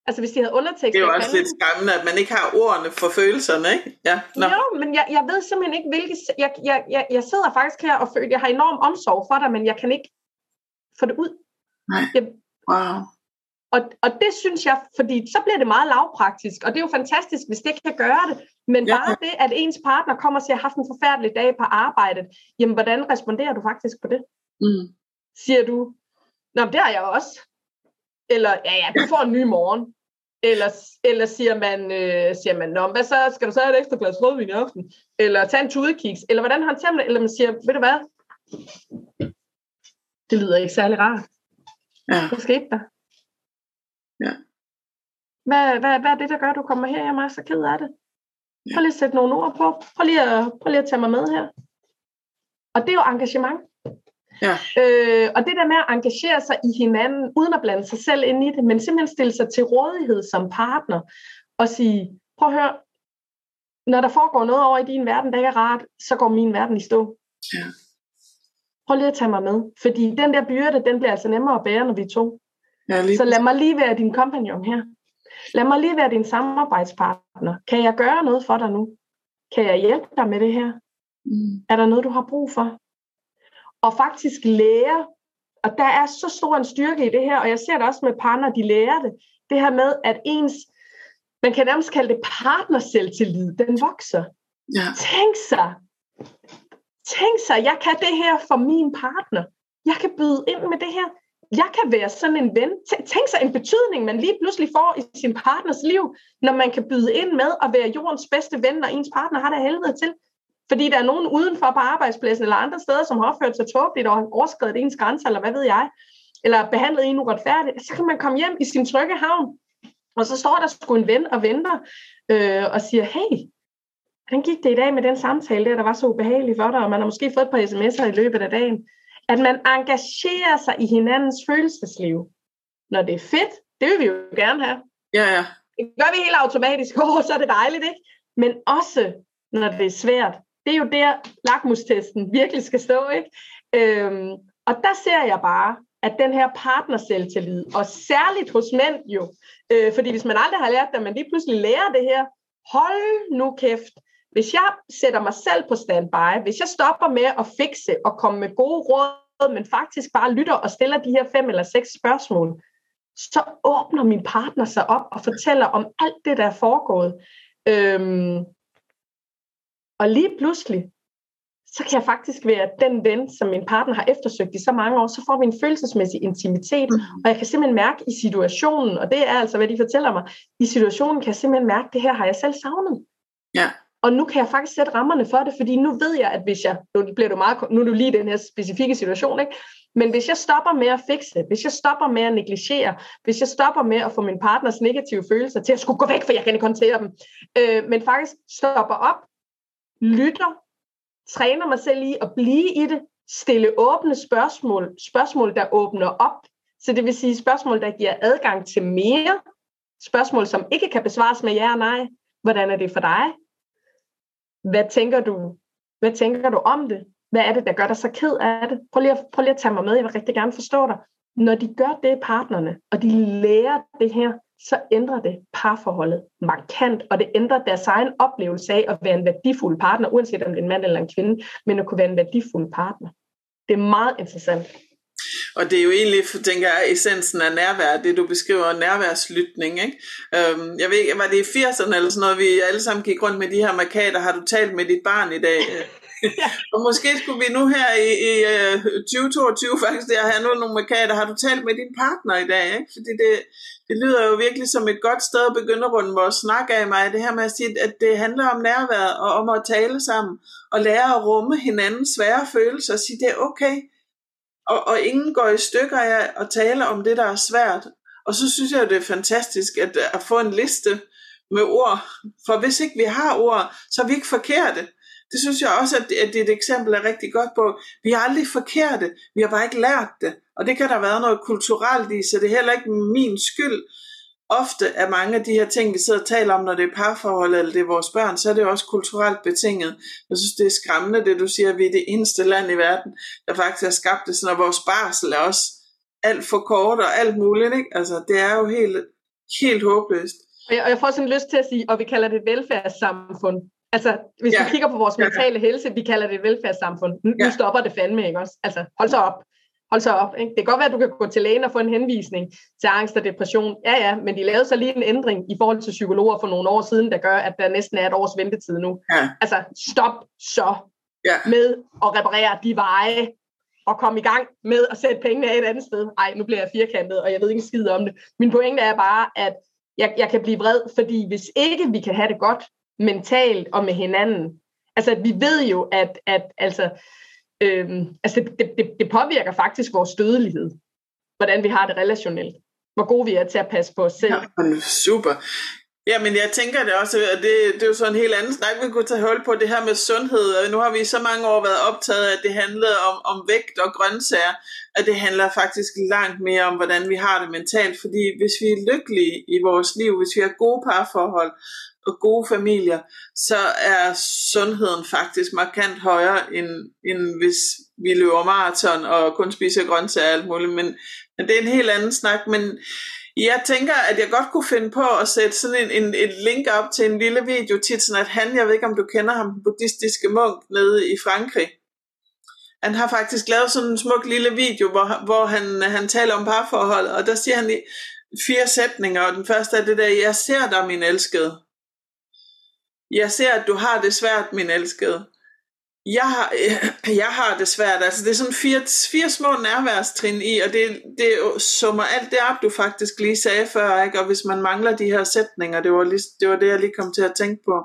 Altså hvis de havde undertekst. Det er jo også lidt skræmmende, at man ikke har ordene for følelserne, ikke? Ja, no. Jo, men jeg, jeg ved simpelthen ikke, hvilke... Jeg, jeg, jeg, jeg sidder faktisk her og føler, jeg har enorm omsorg for dig, men jeg kan ikke få det ud. Nej. Jeg, wow. Og, og det synes jeg, fordi så bliver det meget lavpraktisk, og det er jo fantastisk, hvis det kan gøre det. Men ja. bare det, at ens partner kommer og siger, at jeg har haft en forfærdelig dag på arbejdet, jamen hvordan responderer du faktisk på det? Mm. Siger du, Nå, det har jeg også. Eller, ja, ja, du får en ny morgen. Eller, eller siger man, øh, siger man, Nå, hvad så, skal du så have et ekstra glas rødvin i aften? Eller tage en tudekiks? Eller hvordan håndterer man det? Eller man siger, ved du hvad? Det lyder ikke særlig rart. Ja. Hvad skete der? Ja. Hvad, hvad, hvad er det, der gør, at du kommer her? Jeg er så ked af det. Prøv lige at sætte nogle ord på. Prøv lige at, prøv lige at tage mig med her. Og det er jo engagement. Ja. Øh, og det der med at engagere sig i hinanden, uden at blande sig selv ind i det, men simpelthen stille sig til rådighed som partner, og sige, prøv at høre, når der foregår noget over i din verden, der ikke er rart, så går min verden i stå. Ja. Prøv lige at tage mig med, fordi den der byrde, den bliver altså nemmere at bære, når vi er to. Ja, lige så lad mig lige være din kompagnon her. Lad mig lige være din samarbejdspartner. Kan jeg gøre noget for dig nu? Kan jeg hjælpe dig med det her? Mm. Er der noget, du har brug for? Og faktisk lære, og der er så stor en styrke i det her, og jeg ser det også med partner, de lærer det, det her med, at ens, man kan nærmest kalde det partnerselvtillid, den vokser. Ja. Tænk sig, tænk sig, jeg kan det her for min partner. jeg kan byde ind med det her. Jeg kan være sådan en ven. Tænk sig en betydning, man lige pludselig får i sin partners liv, når man kan byde ind med at være jordens bedste ven, når ens partner har det helvede til. Fordi der er nogen udenfor på arbejdspladsen eller andre steder, som har opført sig tåbeligt og overskrevet ens grænser, eller hvad ved jeg, eller behandlet en uretfærdigt, så kan man komme hjem i sin trygge havn, og så står der sgu en ven og venter øh, og siger, hey, hvordan gik det i dag med den samtale der, der var så ubehagelig for dig, og man har måske fået et par sms'er i løbet af dagen. At man engagerer sig i hinandens følelsesliv. Når det er fedt, det vil vi jo gerne have. Ja, ja. Det gør vi helt automatisk, oh, så er det dejligt, ikke? Men også, når det er svært. Det er jo der, lakmustesten virkelig skal stå, ikke? Øhm, og der ser jeg bare, at den her partnerselvtillid, og særligt hos mænd jo, øh, fordi hvis man aldrig har lært det, man lige pludselig lærer det her, hold nu kæft, hvis jeg sætter mig selv på standby, hvis jeg stopper med at fikse og komme med gode råd, men faktisk bare lytter og stiller de her fem eller seks spørgsmål, så åbner min partner sig op og fortæller om alt det, der er foregået. Øhm, og lige pludselig, så kan jeg faktisk være den ven, som min partner har eftersøgt i så mange år, så får vi en følelsesmæssig intimitet, mm. og jeg kan simpelthen mærke i situationen, og det er altså, hvad de fortæller mig, i situationen kan jeg simpelthen mærke, at det her har jeg selv savnet. Ja. Og nu kan jeg faktisk sætte rammerne for det, fordi nu ved jeg, at hvis jeg, nu bliver du meget, nu er du lige i den her specifikke situation, ikke? Men hvis jeg stopper med at fikse, hvis jeg stopper med at negligere, hvis jeg stopper med at få min partners negative følelser til at skulle gå væk, for jeg kan ikke håndtere dem, øh, men faktisk stopper op, lytter, træner mig selv i at blive i det, stille åbne spørgsmål, spørgsmål, der åbner op, så det vil sige spørgsmål, der giver adgang til mere, spørgsmål, som ikke kan besvares med ja og nej. Hvordan er det for dig? Hvad tænker du? Hvad tænker du om det? Hvad er det, der gør dig så ked af det? Prøv lige, at, prøv lige at tage mig med, jeg vil rigtig gerne forstå dig. Når de gør det, partnerne, og de lærer det her, så ændrer det parforholdet markant, og det ændrer deres egen oplevelse af at være en værdifuld partner, uanset om det er en mand eller en kvinde, men at kunne være en værdifuld partner. Det er meget interessant. Og det er jo egentlig, tænker jeg, essensen af nærvær, det du beskriver, nærværslytning. Ikke? Øhm, jeg ved ikke, var det i 80'erne eller sådan noget, vi alle sammen gik rundt med de her markader, har du talt med dit barn i dag? ja. Og måske skulle vi nu her i, i 2022 øh, faktisk der have nogle markader, har du talt med din partner i dag? Ikke? Fordi det, det lyder jo virkelig som et godt sted at begynde at runde vores snak af mig, det her med at sige, at det handler om nærvær og om at tale sammen og lære at rumme hinandens svære følelser og sige, det er okay, og, og ingen går i stykker af at tale om det, der er svært. Og så synes jeg, det er fantastisk at, at få en liste med ord. For hvis ikke vi har ord, så er vi ikke forkerte. Det synes jeg også, at, at dit eksempel er rigtig godt på. Vi er aldrig forkerte, vi har bare ikke lært det. Og det kan der være noget kulturelt i, så det er heller ikke min skyld, ofte er mange af de her ting, vi sidder og taler om, når det er parforhold eller det er vores børn, så er det også kulturelt betinget. Jeg synes, det er skræmmende, det du siger, at vi er det eneste land i verden, der faktisk har skabt det, sådan, og vores barsel er også alt for kort og alt muligt. Ikke? Altså, det er jo helt, helt håbløst. Og jeg, og jeg får sådan lyst til at sige, og vi kalder det velfærdssamfund. Altså, hvis ja. vi kigger på vores mentale ja. helse, vi kalder det et velfærdssamfund. Nu, ja. nu stopper det fandme, ikke også? Altså, hold så op hold så op. Ikke? Det kan godt være, at du kan gå til lægen og få en henvisning til angst og depression. Ja, ja, men de lavede så lige en ændring i forhold til psykologer for nogle år siden, der gør, at der næsten er et års ventetid nu. Ja. Altså, stop så ja. med at reparere de veje, og komme i gang med at sætte pengene af et andet sted. Ej, nu bliver jeg firkantet, og jeg ved ikke skid om det. Min pointe er bare, at jeg, jeg kan blive vred, fordi hvis ikke vi kan have det godt mentalt og med hinanden, altså vi ved jo, at, at altså, Øhm, altså det, det, det påvirker faktisk vores dødelighed, hvordan vi har det relationelt. Hvor gode vi er til at passe på os selv. Ja, super. Ja, men jeg tænker det også, og det, det er jo sådan en helt anden snak, vi kunne tage hul på, det her med sundhed. Nu har vi i så mange år været optaget af, at det handlede om, om vægt og grøntsager, at det handler faktisk langt mere om, hvordan vi har det mentalt. Fordi hvis vi er lykkelige i vores liv, hvis vi har gode parforhold, og gode familier, så er sundheden faktisk markant højere, end, end hvis vi løber maraton og kun spiser grøntsager og alt muligt. Men, men det er en helt anden snak. Men jeg tænker, at jeg godt kunne finde på at sætte sådan en, en, et link op til en lille video tit, sådan at han, jeg ved ikke om du kender ham, den buddhistiske munk nede i Frankrig. Han har faktisk lavet sådan en smuk lille video, hvor, hvor han, han taler om parforhold, og der siger han fire sætninger, og den første er det der, jeg ser dig, min elskede. Jeg ser, at du har det svært, min elskede. Jeg har, jeg har det svært. Altså, det er sådan fire, fire små nærværstrin i, og det, det summer alt det op, du faktisk lige sagde før, ikke? Og hvis man mangler de her sætninger, det var, lige, det var det, jeg lige kom til at tænke på,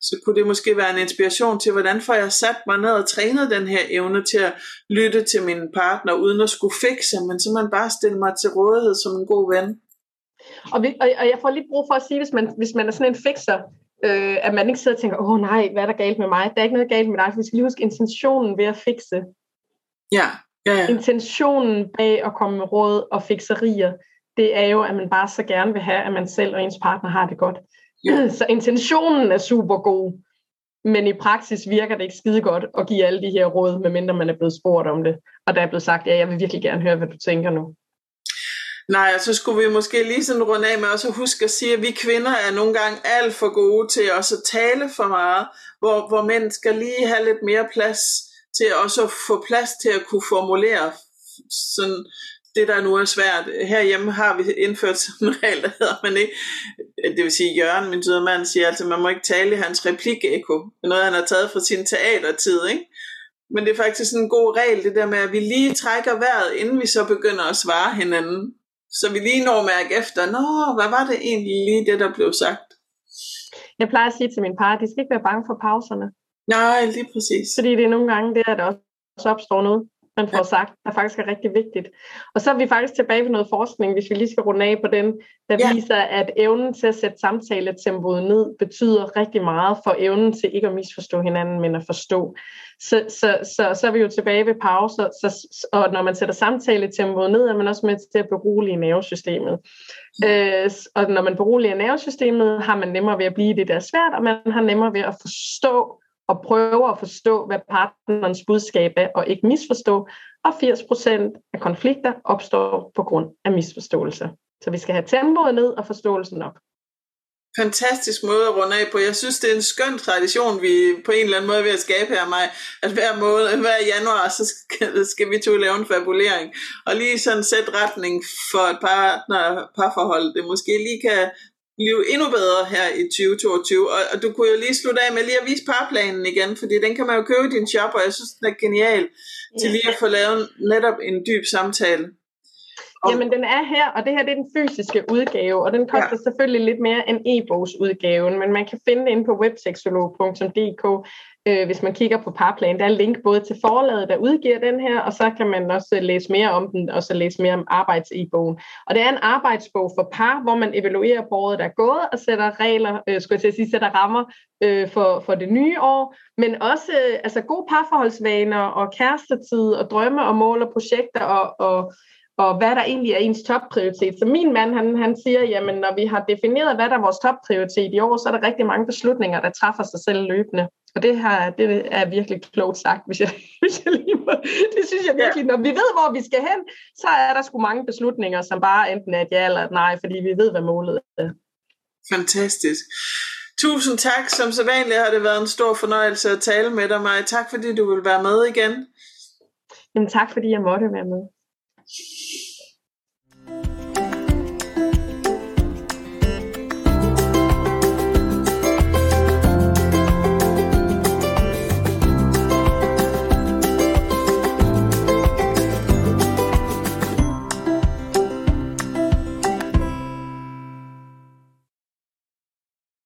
så kunne det måske være en inspiration til, hvordan får jeg sat mig ned og trænet den her evne til at lytte til min partner, uden at skulle fikse, men så man bare stille mig til rådighed som en god ven. Og, vi, og, og jeg får lige brug for at sige, hvis man, hvis man er sådan en fixer, øh, at man ikke sidder og tænker, åh oh, nej, hvad er der galt med mig? Der er ikke noget galt med dig, for vi skal lige huske intentionen ved at fikse. Ja, ja, ja. Intentionen bag at komme med råd og fixerier, det er jo, at man bare så gerne vil have, at man selv og ens partner har det godt. Ja. Så intentionen er super god, men i praksis virker det ikke skide godt at give alle de her råd, medmindre man er blevet spurgt om det. Og der er blevet sagt, ja, jeg vil virkelig gerne høre, hvad du tænker nu. Nej, så skulle vi måske lige sådan runde af med også at huske at sige, at vi kvinder er nogle gange alt for gode til også at tale for meget, hvor, hvor mænd skal lige have lidt mere plads til også at få plads til at kunne formulere sådan det, der nu er svært. Herhjemme har vi indført sådan en regel, der hedder man ikke, det vil sige Jørgen, min søde mand, siger altså, man må ikke tale i hans replik-eko. Noget, han har taget fra sin teatertid, ikke? Men det er faktisk sådan en god regel, det der med, at vi lige trækker vejret, inden vi så begynder at svare hinanden. Så vi lige når mærke efter, nå, hvad var det egentlig lige det, der blev sagt? Jeg plejer at sige til min par, at de skal ikke være bange for pauserne. Nej, lige præcis. Fordi det er nogle gange at der også opstår noget, man får sagt, der faktisk er rigtig vigtigt. Og så er vi faktisk tilbage ved noget forskning, hvis vi lige skal runde af på den, der ja. viser, at evnen til at sætte samtaletempoet ned, betyder rigtig meget for evnen til ikke at misforstå hinanden, men at forstå. Så, så, så, så er vi jo tilbage ved pauser, så, og når man sætter samtaletempoet ned, er man også med til at berolige nervesystemet. Ja. Øh, og når man beroliger nervesystemet, har man nemmere ved at blive det, der er svært, og man har nemmere ved at forstå og prøve at forstå, hvad partnerens budskab er, og ikke misforstå. Og 80% af konflikter opstår på grund af misforståelse. Så vi skal have tempoet ned og forståelsen op fantastisk måde at runde af på. Jeg synes, det er en skøn tradition, vi på en eller anden måde er ved at skabe her mig, at hver, måned, hver januar, så skal, skal vi to lave en fabulering, og lige sådan sætte retning for et partner, parforhold, det måske lige kan blive endnu bedre her i 2022. Og, og du kunne jo lige slutte af med lige at vise parplanen igen, fordi den kan man jo købe i din shop, og jeg synes, den er genial til lige at få lavet netop en dyb samtale. Jamen, den er her, og det her det er den fysiske udgave, og den koster ja. selvfølgelig lidt mere end e-bogsudgaven, men man kan finde det inde på webseksolog.dk, øh, hvis man kigger på Parplan. Der er link både til forlaget, der udgiver den her, og så kan man også læse mere om den, og så læse mere om arbejds bogen Og det er en arbejdsbog for par, hvor man evaluerer på året, der er gået, og sætter regler, øh, skulle jeg sige, sætter rammer øh, for, for det nye år, men også øh, altså gode parforholdsvaner, og kærestetid, og drømme, og mål og projekter, og, og og hvad der egentlig er ens topprioritet. Så min mand, han, han siger, jamen når vi har defineret, hvad der er vores topprioritet i år, så er der rigtig mange beslutninger, der træffer sig selv løbende. Og det her, det er virkelig klogt sagt, hvis jeg, hvis jeg lige må. Det synes jeg virkelig, når vi ved, hvor vi skal hen, så er der sgu mange beslutninger, som bare enten er et ja eller et nej, fordi vi ved, hvad målet er. Fantastisk. Tusind tak. Som så vanligt har det været en stor fornøjelse at tale med dig, Maja. Tak fordi du vil være med igen. Jamen tak fordi jeg måtte være med. Thank you.